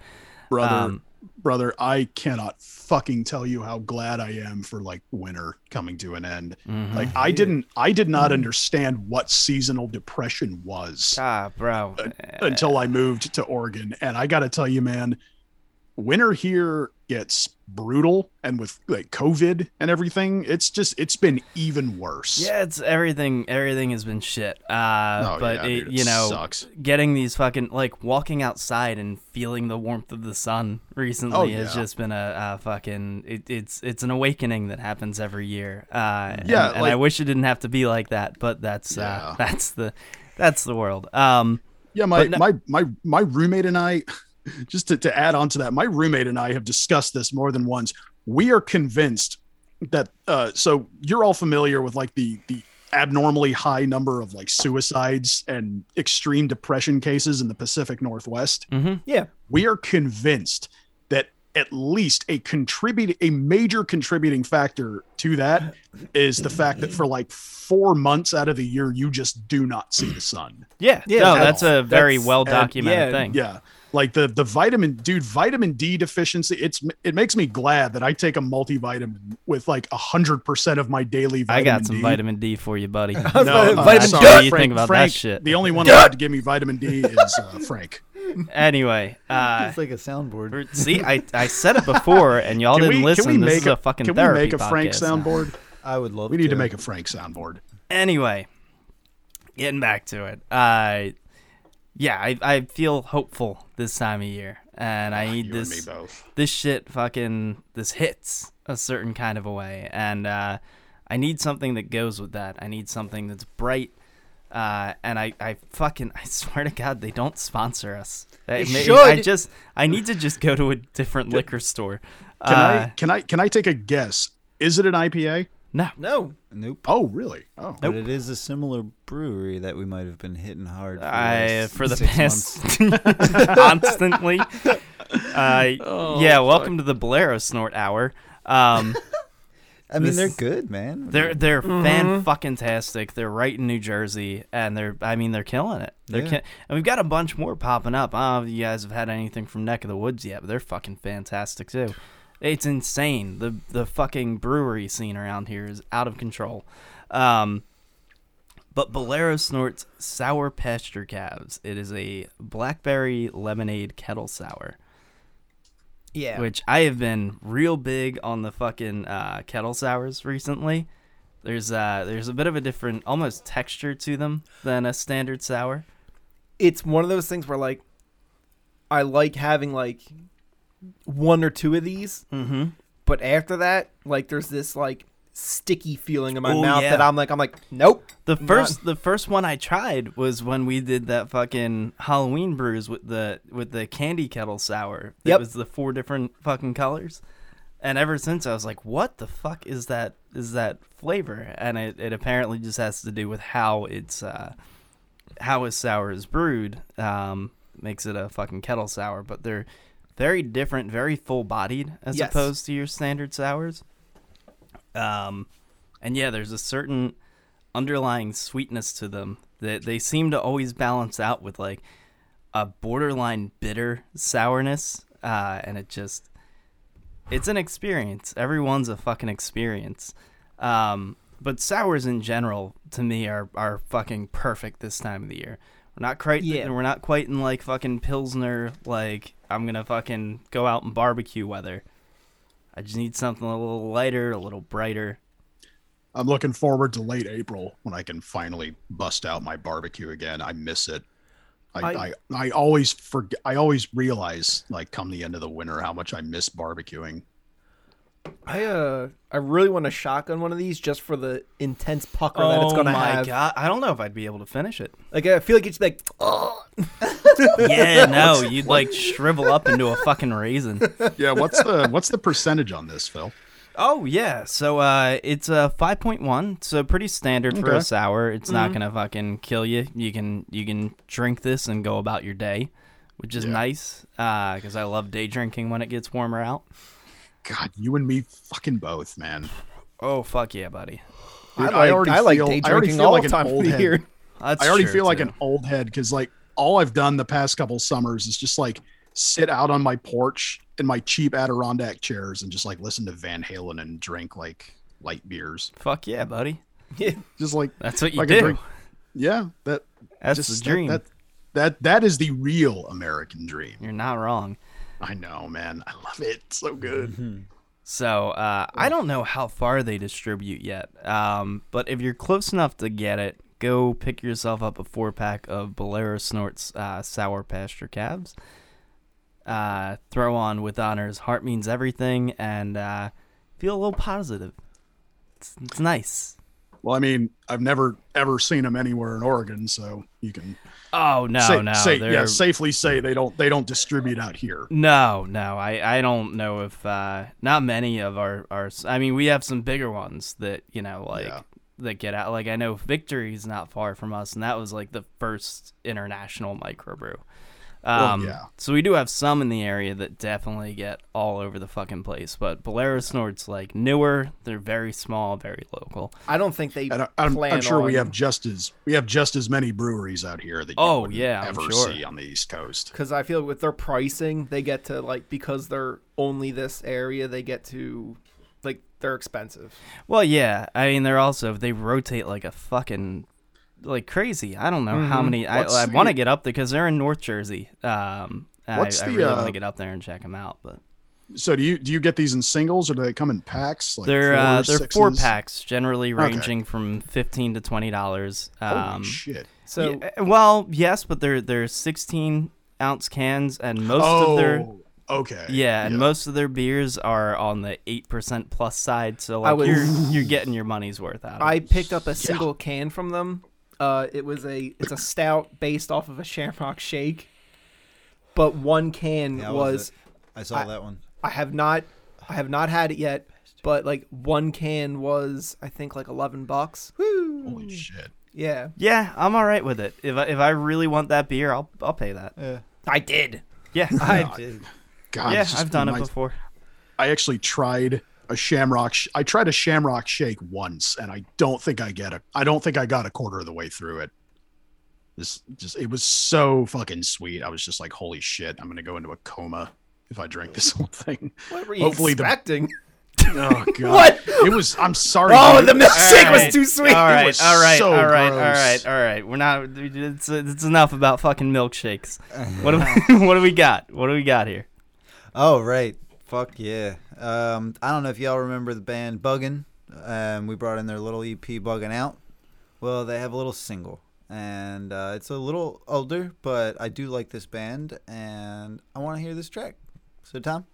brother Um, brother i cannot fucking tell you how glad i am for like winter coming to an end Mhm. like i didn't i did not understand what seasonal depression was Ah, bro. until i moved to oregon and i gotta tell you man winter here gets brutal and with like covid and everything it's just it's been even worse Yeah, it's everything. Everything has been shit. Uh, Oh, but yeah, it, dude, it you know, sucks. getting these fucking like walking outside and feeling the warmth of the sun recently Oh, has just been a, a fucking. It, it's it's an awakening that happens every year. Uh, and- Yeah, and, I wish it didn't have to be like that, but that's uh, that's the that's the world. Um, Yeah, my no- my my my roommate and I, just to, to add on to that, my roommate and I have discussed this more than once. We are convinced that uh so you're all familiar with like the the abnormally high number of like suicides and extreme depression cases in the Pacific Northwest. mhm. Yeah. We are convinced that at least a contribute a major contributing factor to that is the fact that for like 4 months out of the year you just do not see the sun. Yeah, Yeah, no, that's- that's a very that's- well and- documented yeah, thing. Yeah. Like the the vitamin dude vitamin D deficiency it's it makes me glad that I take a multivitamin with like a hundred percent of my daily I got some D. vitamin D for you, buddy. No, Vitamin uh, D. sorry, What do you Frank, think about Frank, that shit? The only one allowed to give me vitamin D is uh, Frank. anyway, uh, it's like a soundboard. see, I I said it before, and y'all Can didn't we, listen. can we this make is a, fucking can we make a Frank podcast now. soundboard? I would love. To. We need to make a Frank soundboard. Anyway, getting back to it. Uh, yeah, I, I feel hopeful this time of year, and I need You this this shit fucking this hits a certain kind of a way, and uh, I need something that goes with that. I need something that's bright. Uh, and I, I fucking, I swear to God, they don't sponsor us. I, They I should. just, I need to just go to a different liquor store. Can uh, I can I can I take a guess? Is it an IPA? No, No. Nope. Oh, really? Oh, But it is a similar brewery that we might have been hitting hard. For the, I last for the six past constantly. Uh, Oh, yeah, welcome to the Bolero Snort Hour. Um, I mean, This they're good, man. they're they're fan fucking tastic. They're right in New Jersey, and they're I mean they're killing it. They're Yeah. ki- and we've got a bunch more popping up. I don't know if you guys have had anything from Neck of the Woods yet, but they're fucking fantastic too. It's insane. The the fucking brewery scene around here is out of control. Um, but Bolero snorts sour pasture calves. It is a blackberry lemonade kettle sour Yeah. which I have been real big on the fucking uh, kettle sours recently. There's uh there's a bit of a different almost texture to them than a standard sour. it's one of those things where like I like having like one or two of these, Mm-hmm. but after that, like there's this like sticky feeling in my Oh, mouth yeah. that I'm like I'm like nope. The Not- first the first one I tried was when we did that fucking Halloween brews with the with the candy kettle sour. It Yep. was the four different fucking colors. And ever since I was like, what the fuck is that is that flavor? And it, it apparently just has to do with how it's uh how a sour is brewed. Um makes it a fucking kettle sour, but they're very different, very full bodied as Yes. opposed to your standard sours. Um and yeah, there's a certain underlying sweetness to them that they seem to always balance out with like a borderline bitter sourness uh, and it just it's an experience everyone's a fucking experience um, but sours in general to me are, are fucking perfect this time of the year we're not quite Yeah. we're not quite in like fucking pilsner like i'm gonna fucking go out and barbecue weather i just need something a little lighter a little brighter I'm looking forward to late April when I can finally bust out my barbecue again. I miss it. I I, I- I, always forget. I always realize, like, come the end of the winter, how much I miss barbecuing. I uh I really want to shotgun one of these just for the intense pucker that it's gonna Oh my have. god i don't know if i'd be able to finish it Like I feel like it's like oh yeah, no, you'd like shrivel up into a fucking raisin. Yeah, what's the what's the percentage on this, Phil? Oh yeah, so uh, it's a five point one, so pretty standard for a sour. It's not Mhm. gonna fucking kill you. You can you can drink this and go about your day, which is Yeah. nice. Uh, because I love day drinking when it gets warmer out. God, you and me fucking both, man. Oh fuck yeah, buddy. Dude, I like, already I like feel- day I already drinking feel all like the an time of old head. That's I already true, feel like an old head because like all I've done the past couple summers is just like sit out on my porch in my cheap Adirondack chairs and just like listen to Van Halen and drink like light beers. fuck yeah, buddy. Yeah, Just like That's what you like do. drink- yeah, that That's just the dream. That, that that that is the real American dream. You're not wrong. I know, man. I love it. It's so good. Mm-hmm. So uh, I don't know how far they distribute yet, um, but if you're close enough to get it, go pick yourself up a four pack of Bolero Snorts uh, Sour Pasture Calves. Uh, throw on with honors. Heart means everything, and uh, feel a little positive. It's, it's nice. Well, I mean, I've never ever seen them anywhere in Oregon, so you can Oh no, say, no, say- yeah, safely say they don't they don't distribute out here. No, no, I, I don't know if uh, not many of our, our I mean we have some bigger ones that you know like Yeah. that get out like I know Victory's not far from us and that was like the first international microbrew. Um, yeah. So we do have some in the area that definitely get all over the fucking place, but Bolero Snort's like newer. They're very small, very local. I don't think they And I, I'm, plan I'm sure we have just as we have just as many breweries out here that you Oh, yeah, ever sure. see on the East Coast. because I feel with their pricing, they get to like because they're only this area, they get to like they're expensive. Well, yeah. I mean, they're also they rotate like a fucking like crazy. I don't know how Mhm. many. I, What's I the- want to get up there because they're in North Jersey. Um, I, What's I the, really want uh, to get up there and check them out. But So do you do you get these in singles or do they come in packs? Like they're uh, they're four sixes? packs, generally Okay. ranging from fifteen to twenty dollars. Holy Um, shit! So yeah, well, yes, but they're they're sixteen ounce cans, and most of their Oh, okay. yeah, and most of their beers are on the eight percent plus side. So like was- you're you're getting your money's worth out. of it. I it. picked up a single can from them. Uh, it was a it's a stout based off of a Shamrock Shake, but one can Yeah, was, was? I saw that one. I have not I have not had it yet, but like one can was I think like eleven bucks. Holy shit! Yeah, Yeah, I'm all right with it. If I, if I really want that beer, I'll I'll pay that. Yeah. I did. Yeah, I did. God, yeah, I've done it before. I actually tried a Shamrock. Sh- I tried a Shamrock Shake once, and I don't think I get it. I don't think I got a quarter of the way through it. This just it was so fucking sweet. I was just like, holy shit, I'm gonna go into a coma if I drink this whole thing. What were you Hopefully the- expecting? Oh god. What? It was. I'm sorry. Oh, dude. the milkshake was too sweet. All right, was all right, so all right, all gross. right, all right. We're not. It's, it's enough about fucking milkshakes. What do we, what do we got? What do we got here? Oh right, fuck yeah. Um, I don't know if y'all remember the band Buggin. Um, we brought in their little EP Buggin' Out. Well, they have a little single, and uh, it's a little older, but I do like this band, and I want to hear this track. So Tom.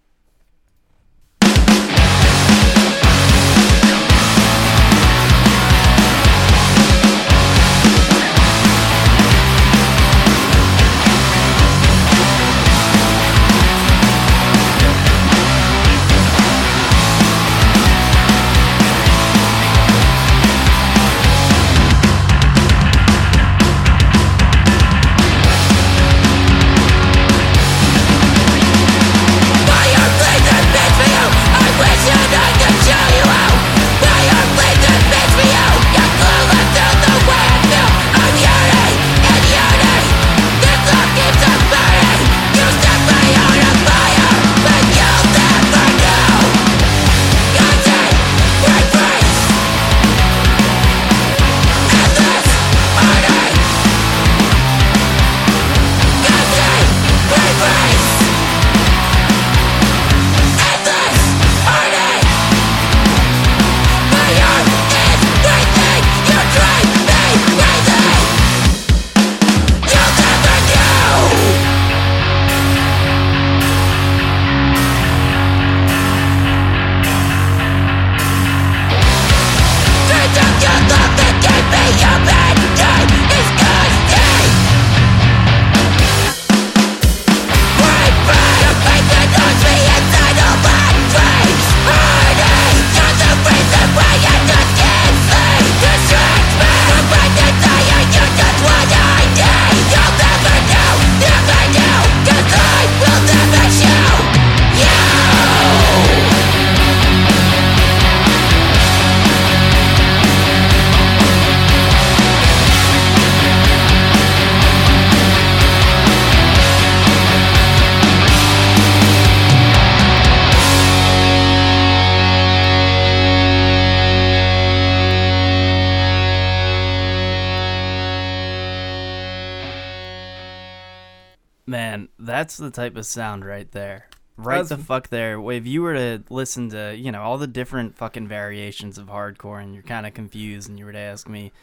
That's the type of sound right there. Right That's- the fuck there. If you were to listen to, you know, all the different fucking variations of hardcore and you're kind of confused and you were to ask me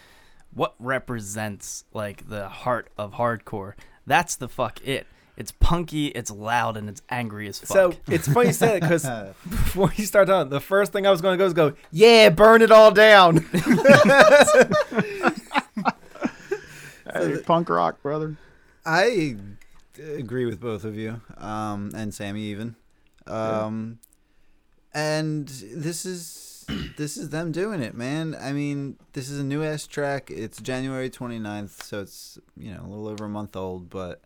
what represents like the heart of hardcore, that's the fuck it. It's punky, it's loud, and it's angry as fuck. So it's funny you said it because before you start on, the first thing I was going to go is go, yeah, burn it all down. Hey, punk rock, brother. I agree with both of you, um, and Sammy even. Um, and this is this is them doing it, man. I mean, this is a new ass track. It's January 29th, so it's you know a little over a month old, but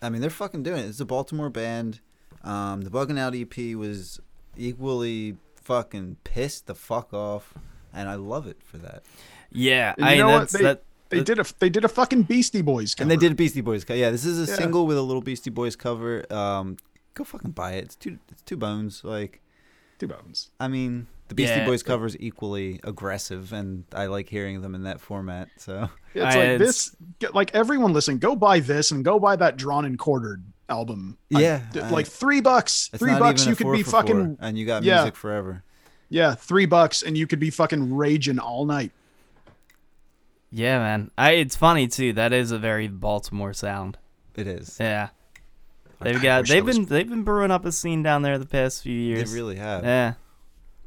I mean they're fucking doing it. It's a Baltimore band. Um, the Buggin' Out EP was equally fucking pissed the fuck off, and I love it for that. yeah, And I you know what? that's They, that. They did a they did a fucking Beastie Boys cover. And they did a Beastie Boys. cover. Yeah, this is a Yeah. single with a little Beastie Boys cover. Um, go fucking buy it. It's two. It's two bones. Like, two bones. I mean, the Beastie Yeah. Boys cover is equally aggressive, and I like hearing them in that format. So It's I- like it's- this. Get, like everyone, listen. Go buy this and go buy that Drawn and Quartered album. I- Yeah, like three bucks. Three bucks. You could be fucking four, and you got yeah. music forever. yeah. Three bucks and you could be fucking raging all night. Yeah, man. I. It's funny too. That is a very Baltimore sound. It is. Yeah. They've got. They've was- been. They've been brewing up a scene down there the past few years. They really have. Yeah.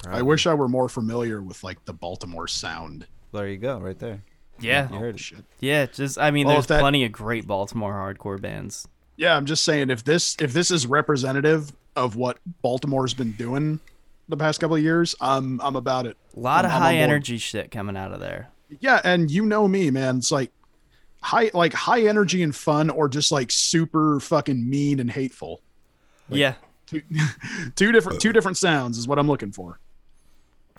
I wish I were more familiar with like the Baltimore sound. There you go, right there. Yeah. You heard it. Shit. Yeah. Just. I mean, Well, there's that- plenty of great Baltimore hardcore bands. Yeah, I'm just saying if this if this is representative of what Baltimore's been doing the past couple of years, I'm I'm about it. A lot I'm- of high energy shit coming out of there. Yeah, and you know me, man. It's like high like high energy and fun or just like super fucking mean and hateful. yeah. Two, two different two different sounds is what I'm looking for.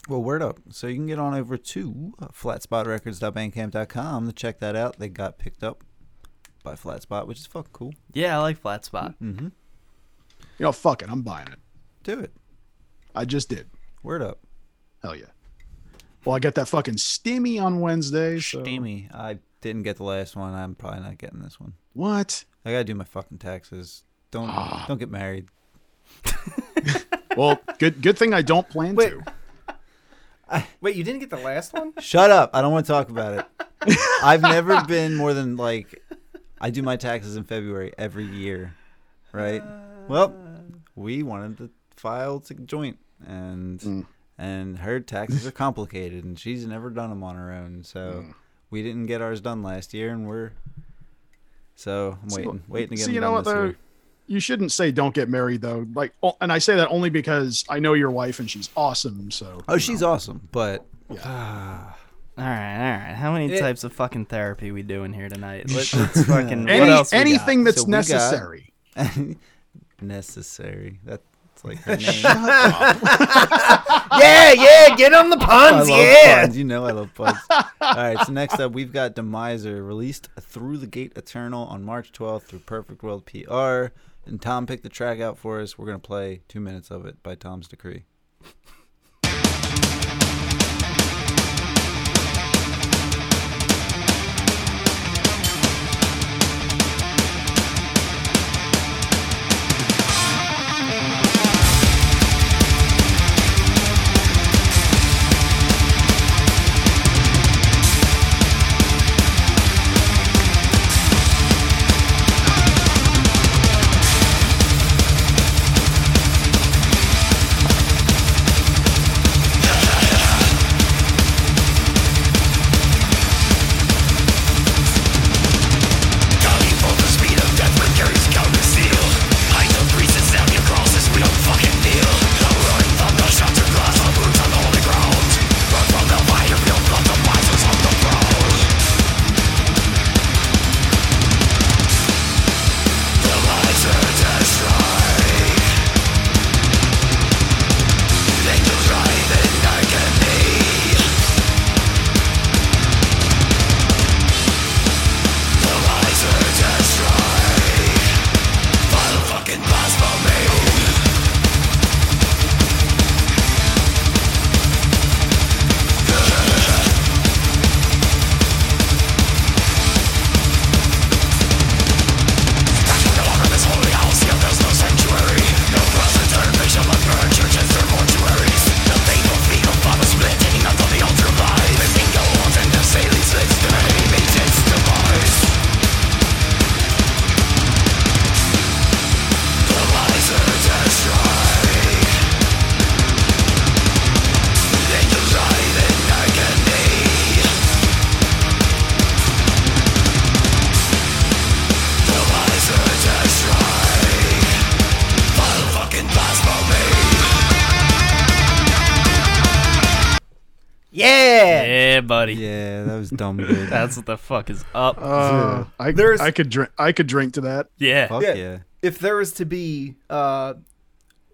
Well, word up. So you can get on over to uh, flatspotrecords.bandcamp.com to check that out. They got picked up by Flatspot, which is fucking cool. Yeah. I like Flat Spot. Mm-hmm. You know, fuck it, I'm buying it. Do it. I just did. Word up. Hell yeah. Well, I got that fucking stimmy on Wednesday. So. Steamy. I didn't get the last one. I'm probably not getting this one. What? I gotta do my fucking taxes. Don't Ah. don't get married. Well, good good thing I don't plan Wait. to. Wait, you didn't get the last one? Shut up. I don't want to talk about it. I've never been more than like I do my taxes in February every year. Right? Well, we wanted to file to joint and Mm. And her taxes are complicated and she's never done them on her own. So Mm. we didn't get ours done last year and we're so I'm See, waiting, waiting to get See, them you know done what though? year. You shouldn't say don't get married though. Like, oh, and I say that only because I know your wife and she's awesome. So. Oh, she's awesome, but All right, all right. How many It- types of fucking therapy we doing here tonight? Let's, let's fucking. what Any, else we got? anything that's So we got- necessary. necessary. That's like her name. yeah, yeah, get on the I puns, love yeah. puns. You know I love puns. All right, so next up we've got Demiser released through the Gate Eternal on March 12th through Perfect World PR. And Tom picked the track out for us. We're gonna play two minutes of it by Tom's Decree. Yeah, dumb good. That's what the fuck is up. Uh, I, There's- I could drink. I could drink to that. yeah. Fuck Yeah. yeah. if there was to be uh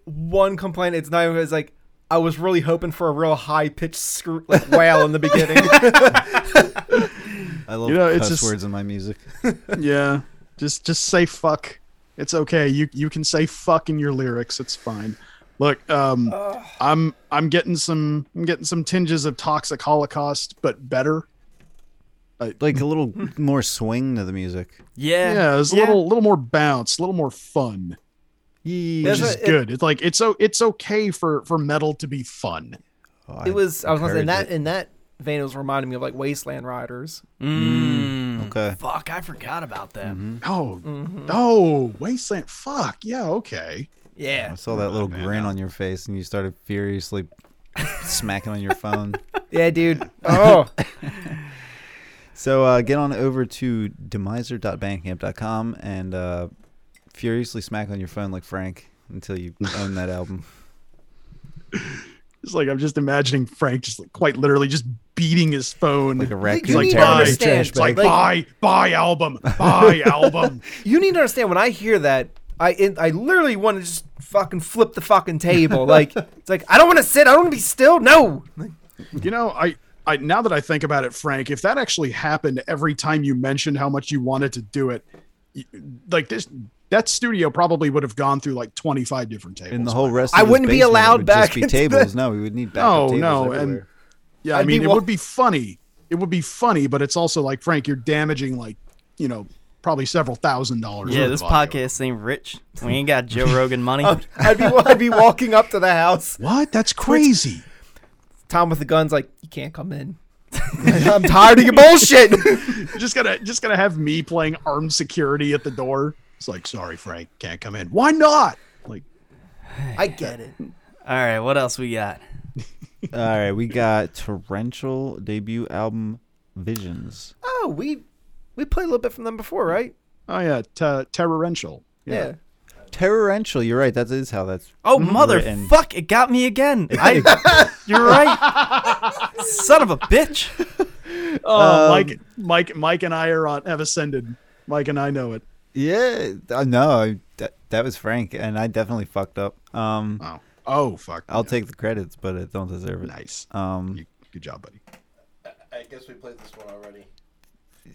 one complaint, it's not even it's like I was really hoping for a real high pitched scr- like wail in the beginning. I love You know, it's cuss just- words in my music. Yeah, just just say fuck. It's okay. You you can say fuck in your lyrics. It's fine. Look, um, I'm I'm getting some I'm getting some tinges of Toxic Holocaust, but better. Like a little more swing to the music. Yeah. Yeah, it's a little little more bounce, a little more fun, Yeah. which There's is a- it- good. It's like it's so it's okay for for metal to be fun. Oh, it was I was gonna say in that it. in that vein it was reminding me of like Wasteland Riders. Mm. Okay. Fuck, I forgot about them. Oh, Mm-hmm. oh, Wasteland. Fuck yeah, okay. Yeah. I saw that little grin on your face and you started furiously smacking on your phone. Yeah, dude. Oh. So uh, get on over to demiser.bandcamp.com and uh, furiously smack on your phone like Frank until you own that album. It's like I'm just imagining Frank just like quite literally just beating his phone. Like a raccoon He's like, need to buy, understand, trash it's like, bag. buy, buy album, buy album. you need to understand when I hear that I it, I literally want to just fucking flip the fucking table. Like it's like I don't want to sit. I don't want to be still. No. You know, I, I now that I think about it, Frank, if that actually happened every time you mentioned how much you wanted to do it, y- like this, that studio probably would have gone through like 25 different tables. In the whole rest of I wouldn't be allowed would back just be into the- tables. No, we would need backup No, tables no, and yeah, I I'd be mean, it would be funny. It would be funny, but it's also like Frank, you're damaging like, you know, probably several thousand dollars. Yeah, this podcast ain't rich. We ain't got Joe Rogan money. I'd be I'd be walking up to the house. What? That's crazy. Tom with the guns like you can't come in. I'm tired of your bullshit. Just gonna just gonna have me playing armed security at the door. It's like, sorry, Frank, can't come in. Why not? Like, I get it. All right, what else we got? All right, we got torrential debut album Visions. Oh, we we played a little bit from them before, right? oh yeah, t- terrorential. Yeah. Terrorential, you're right. That is how that's. Oh, mother written. motherfuck! It got me again. I, you're right. Son of a bitch. Oh, Um, Mike, Mike, Mike, and I are on have ascended. Mike and I know it. Yeah, no, I- that, that was Frank, and I definitely fucked up. Um, Oh, oh, fuck. I'll take the credits, but I don't deserve it. Nice. Um, You- Good job, buddy. I guess we played this one already.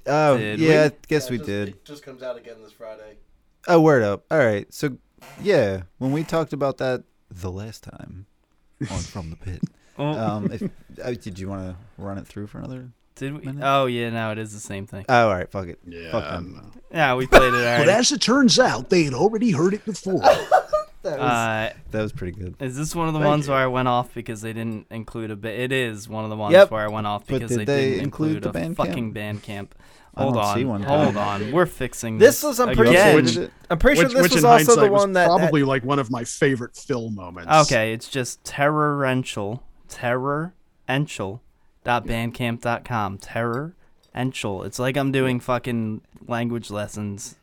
oh Did yeah, we? I guess Yeah, we just- did. It just comes out again this Friday. Oh, word up. All right, so yeah, when we talked about that the last time on from the pit, Oh, um, if uh, did you want to run it through for another? did we? minute? Oh yeah, no, it is the same thing. Oh, all right, fuck it. Yeah. Fuck them. Yeah, we played it already. But as it turns out, they had already heard it before. Uh, That was pretty good. is this one of the Thank ones you. where I went off because they didn't include a bit? It is one of the ones Yep. where I went off because did they, they didn't include include, the a Bandcamp? fucking band camp. I Hold don't on, see one. hold on. We're fixing This this. was I'm pretty again. sure. I'm pretty which, sure this which was also the one that probably like one of my favorite Phil moments. Okay, it's just terrorential, terrorential.bandcamp.com. Terrorential. It's like I'm doing fucking language lessons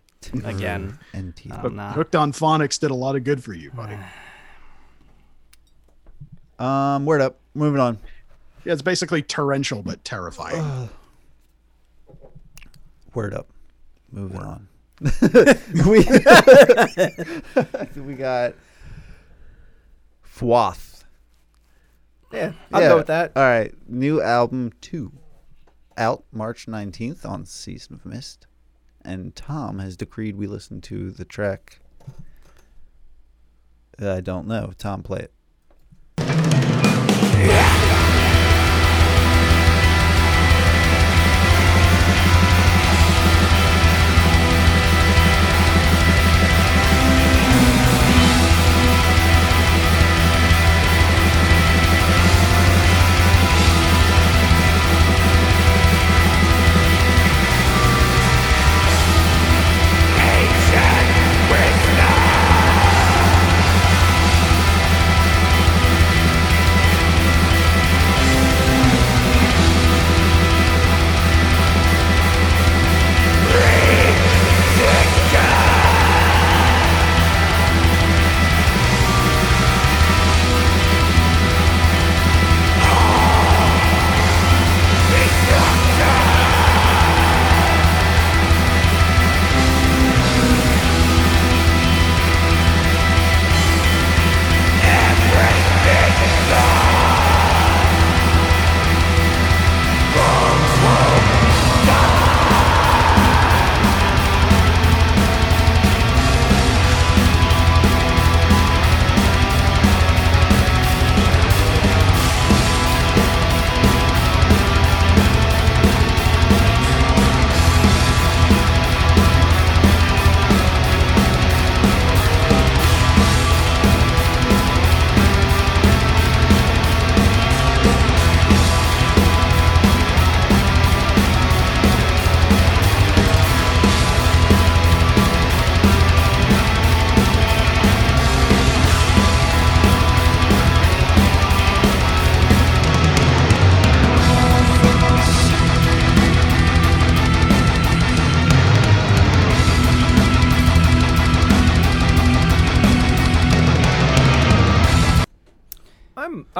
again. NT. I'm not. Hooked on Phonics did a lot of good for you, buddy. Um, word up. Moving on. Yeah, it's basically torrential but terrifying. Word up. Moving on. we we got Fwath. yeah, I'll go with that. All right, new album two, out March nineteenth on Season of Mist, and Tom has decreed we listen to the track. Uh, I don't know. Tom, play it.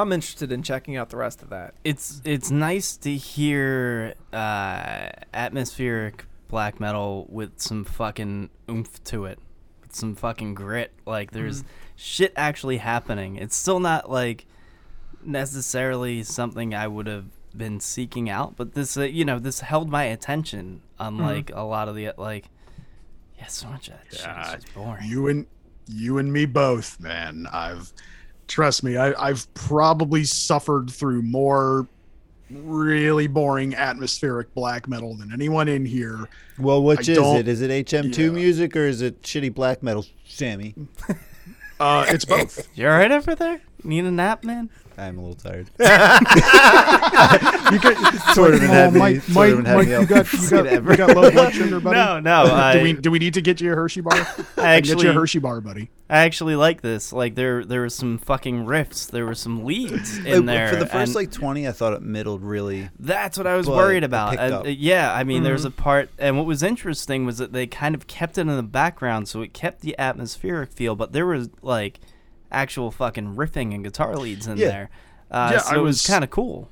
I'm I'm interested in checking out the rest of that. It's it's nice to hear uh, atmospheric black metal with some fucking oomph to it, with some fucking grit. Like there's shit actually happening. It's still not like necessarily something I would have been seeking out, but this uh, you know this held my attention. Unlike a lot of the like, yeah, so much of that shit is boring. You and you and me both, man. I've trust me, I, I've probably suffered through more really boring atmospheric black metal than anyone in here. Well, which I is it? Is it HM2 Yeah. music or is it shitty black metal, Sammy? Uh, it's both. You all right over there? Need a nap, man? I'm a little tired. You get Sort of oh, had me- Mike, Mike, of had Mike, me you got you got, you got low blood sugar, buddy. No, no. do we do we need to get you a Hershey bar? I I can get you a actually, Hershey bar, buddy. I actually like this. Like there, there was some fucking riffs. There were some leads in Like, there. For the first like 20, I thought it middled really. that's what I was worried about. picked And, up. uh, yeah, I mean, there's a part, and what was interesting was that they kind of kept it in the background, so it kept the atmospheric feel. But there was like actual fucking riffing and guitar leads in Yeah. there. Uh, Yeah, so I it was was- kind of cool.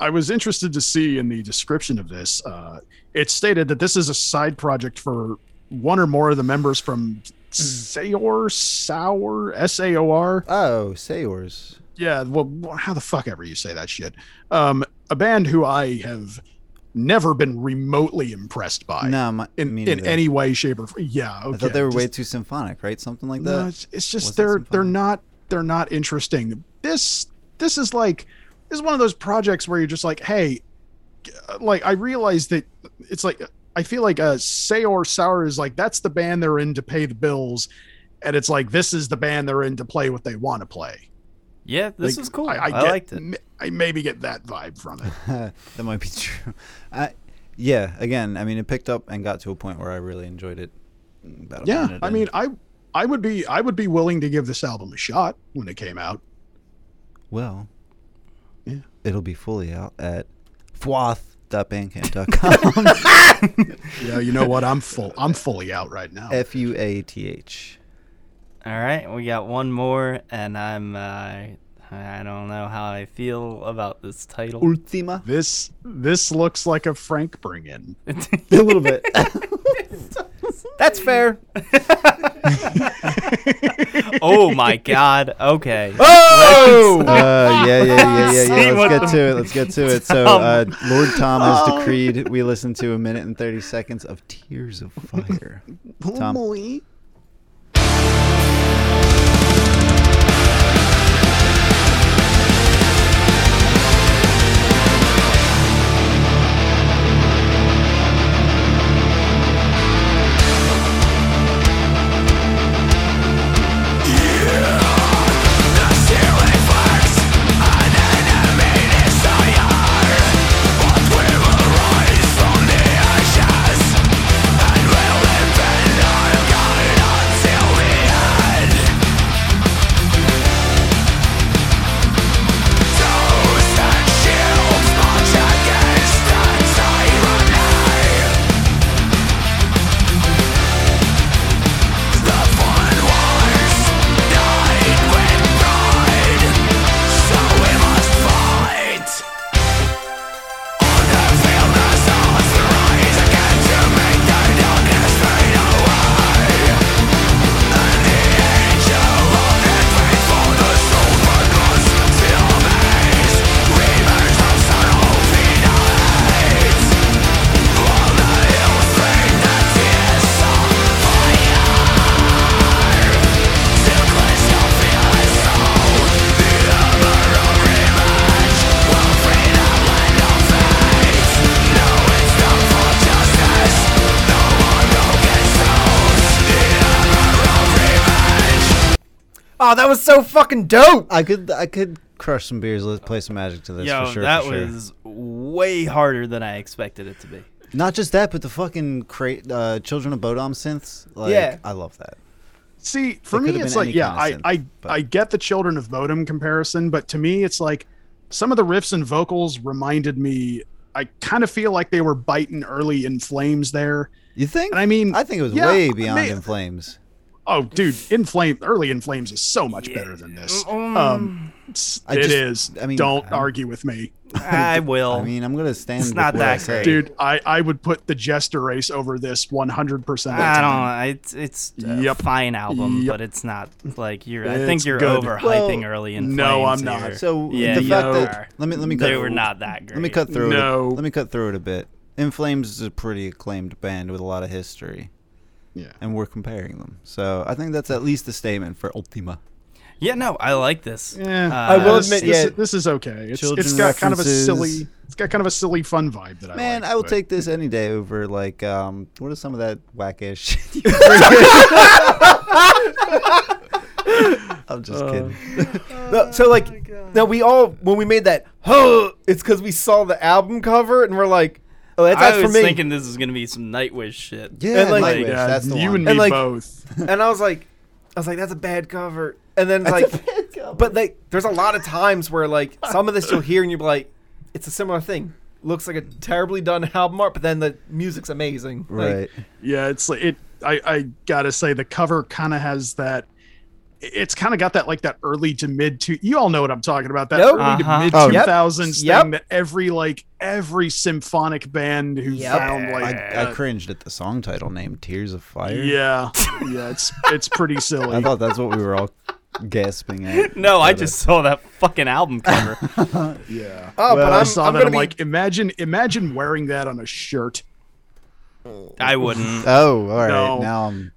I was interested to see in the description of this. Uh, it stated that this is a side project for one or more of the members from Sayor, Sour, S A O R. Oh, Sayors. Yeah, well, how the fuck ever you say that shit. Um, a band who I have never been remotely impressed by No, my, in, in any way, shape, or form. Yeah, okay. I thought they were way too symphonic, right? Something like no, that. it's, it's just Was they're they're not they're not interesting. This this is like this is one of those projects where you're just like, hey, uh, like I realize that it's like I feel like uh Sayor Sour is like that's the band they're in to pay the bills, and it's like this is the band they're in to play what they want to play. Yeah, this Like, is cool. I, I, get, liked it. m- I maybe get that vibe from it. that might be true. I, yeah, again, I mean, it picked up and got to a point where I really enjoyed it. About yeah, I mean, I I would be I would be willing to give this album a shot when it came out. well, Yeah. it'll be fully out at fuath.bandcamp.com. Yeah, you know what? I'm full. I'm fully out right now. F U A T H. All right, we got one more, and I'm. Uh, I don't know how I feel about this title. Ultima. This this looks like a Frank bring in. a little bit. That's fair. oh my god. Okay. Oh! Uh, yeah, yeah, yeah, yeah, yeah. Let's get to it. Let's get to it. So, uh, Lord Tom has Oh. decreed we listen to a minute and 30 seconds of Tears of Fire. Tom. Oh, that was so fucking dope. I could I could crush some beers. Let's play some magic to this Yo, for sure. that for sure. was way harder than I expected it to be. not just that, but the fucking cra- uh, Children of Bodom synths. Like, Yeah. I love that. See, for It me, could've it's been like, yeah, kind I, synth, I, but- I get the Children of Bodom comparison, but to me, it's like some of the riffs and vocals reminded me. I kind of feel like they were biting early In Flames there. You think? And I mean, I think it was yeah, way beyond may- In Flames. Oh, dude, In Flame, early In Flames is so much better than this. Um, it's- I it just- is. I mean, don't I'm- argue with me, I will. I mean, I'm gonna stand. It's not that great. dude. I I would put the Jester Race over this 100. percent I don't know. It's it's a Yep. fine album, Yep. but it's not like you're. I think you're good. overhyping Well, early in no, I'm not. here. So yeah, the you fact are. that let me let me cut they were not that great. Let me cut through No. it. Let me cut through it a bit. In Flames is a pretty acclaimed band with a lot of history, Yeah. and we're comparing them. So I think that's at least a statement for Ultima. Yeah, no, I like this. Yeah, Uh, I will admit, this, yeah. is- this is okay. It's it's got kind of a silly. It's got kind of a silly fun vibe that I Man, like, I will but- take this any day over like um what is some of that whack ass shit? I'm just kidding. No, so like, now we all when we made that, huh, it's because we saw the album cover and we're like, oh, that's, I that's was for me. thinking this is gonna be some Nightwish shit. Yeah, And, like- Nightwish, Yeah, that's the you one. and me And, like- both. and I was like, I was like, that's a bad cover. And then it's like, but like, there's a lot of times where like some of this you'll hear and you'll be like, it's a similar thing. Looks like a terribly done album art, but then the music's amazing. Like, right. Yeah, it's like it. I I gotta say the cover kind of has that. It's kind of got that like that early to mid two. You all know what I'm talking about. That Yep. early Uh-huh. to mid Oh, two yep. thousands Yep. thing that every like every symphonic band who Yep. found like I, I uh, cringed at the song title name "Tears of Fire." yeah yeah it's it's pretty silly. I thought that's what we were all gasping at. No, I But, just saw that fucking album cover. yeah. Oh, Well, but I I'm, saw I'm that. I'm be like, imagine, imagine wearing that on a shirt. I wouldn't. Oh, all right. No. Now I'm.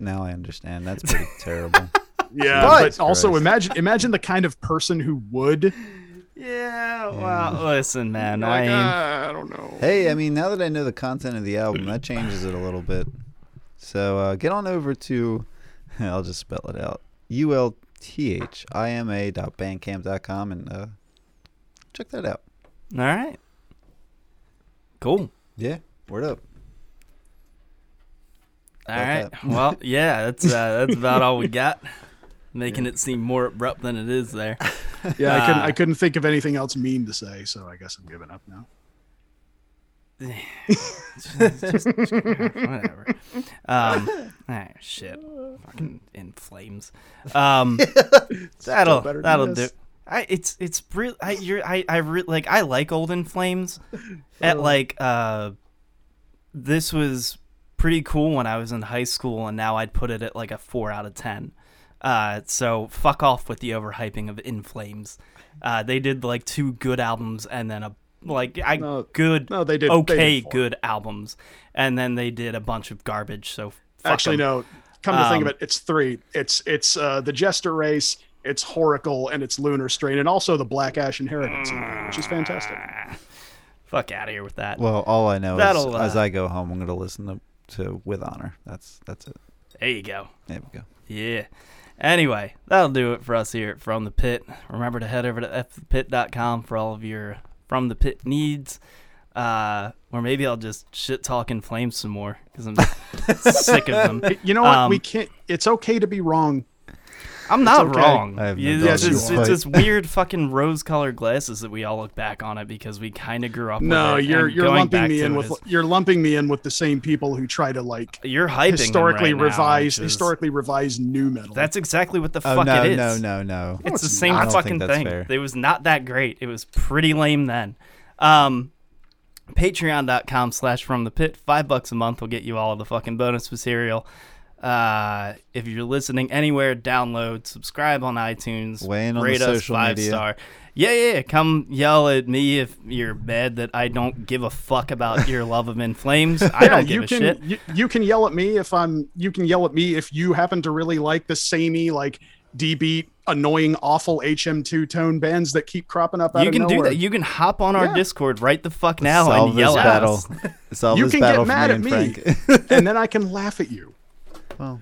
Now I understand. That's pretty terrible. Yeah, But- but, also Christ. imagine, imagine the kind of person who would. Yeah, well, listen, man. Like, I ain't. "Ah, I don't know. Hey, I mean, now that I know the content of the album, that changes it a little bit. So uh, get on over to, I'll just spell it out, U L T H I M A dot bandcamp dot com and uh, check that out. All right. Cool. Yeah, word up. All About right. that. Well, yeah, that's uh, that's about all we got. Making it seem more abrupt than it is there. Yeah, I couldn't. I couldn't think of anything else mean to say, so I guess I'm giving up now. Just- whatever. Um, ah, shit. Fucking In Flames. Um, that'll that'll do. I it's it's real. I you're I I re- like I like old In Flames. At like uh, this was pretty cool when I was in high school, and now I'd put it at like a four out of ten. Uh, so fuck off with the overhyping of In Flames. Uh, they did like two good albums and then a like I No, good no, they did- they okay did good albums, and then they did a bunch of garbage. So fuck Actually, 'em. no. Come to think of Um, it, it's three. It's it's uh, the Jester Race, it's Whoracle, and it's Lunar Strain, and also the Black Ash Inheritance, which is fantastic. Fuck out of here with that. Well, all I know is That'll, as uh, I go home, I'm gonna listen to, to With Honor. That's that's it. there you go. There we go. Yeah. Anyway, that'll do it for us here at From the Pit. Remember to head over to fthepit.com for all of your From the Pit needs. Uh, or maybe I'll just shit talk In Flames some more because I'm sick of them. You know what? Um, we can't. It's okay to be wrong. I'm not okay. I wrong. have no You- dog it's, just, it's fight. just weird fucking rose-colored glasses that we all look back on it because we kind of grew up. No, with it, you're you're lumping me in with is- you're lumping me in with the same people who try to like you're hyping historically right revised which is- historically revised nu metal. That's exactly what the Oh fuck no, it is. no, no, no. It's the it's same not. Fucking thing. fair. It was not that great. It was pretty lame then. Um, Patreon.com slash from the pit. Five bucks a month will get you all of the fucking bonus material. Uh, if you're listening anywhere, download, subscribe on iTunes, Weigh in on the us social five media. star. Yeah, yeah, yeah. Come yell at me if you're mad that I don't give a fuck about your love of In Flames. I don't give you a can shit. You, you can yell at me if I'm you can yell at me if you happen to really like the samey like D beat annoying awful HM2 tone bands that keep cropping up out You of can do that. You can hop on our Yeah. Discord right the fuck now Solve and this yell at battle. us. Solve You this can battle get mad me at me, and then I can laugh at you. Well,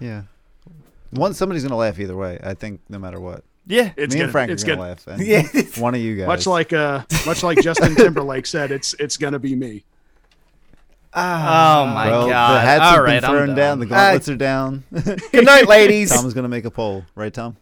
yeah. One somebody's gonna laugh either way. I think no matter what. Yeah. It's me gonna, and Frank it's are gonna gonna, laugh. and Yeah. One of you guys. much like uh much like Justin Timberlake said, it's it's gonna be me. Oh my well, god! the hats All have right, been I'm thrown done. down. The gauntlets are down. Good night, ladies. Tom's gonna make a poll, right, Tom?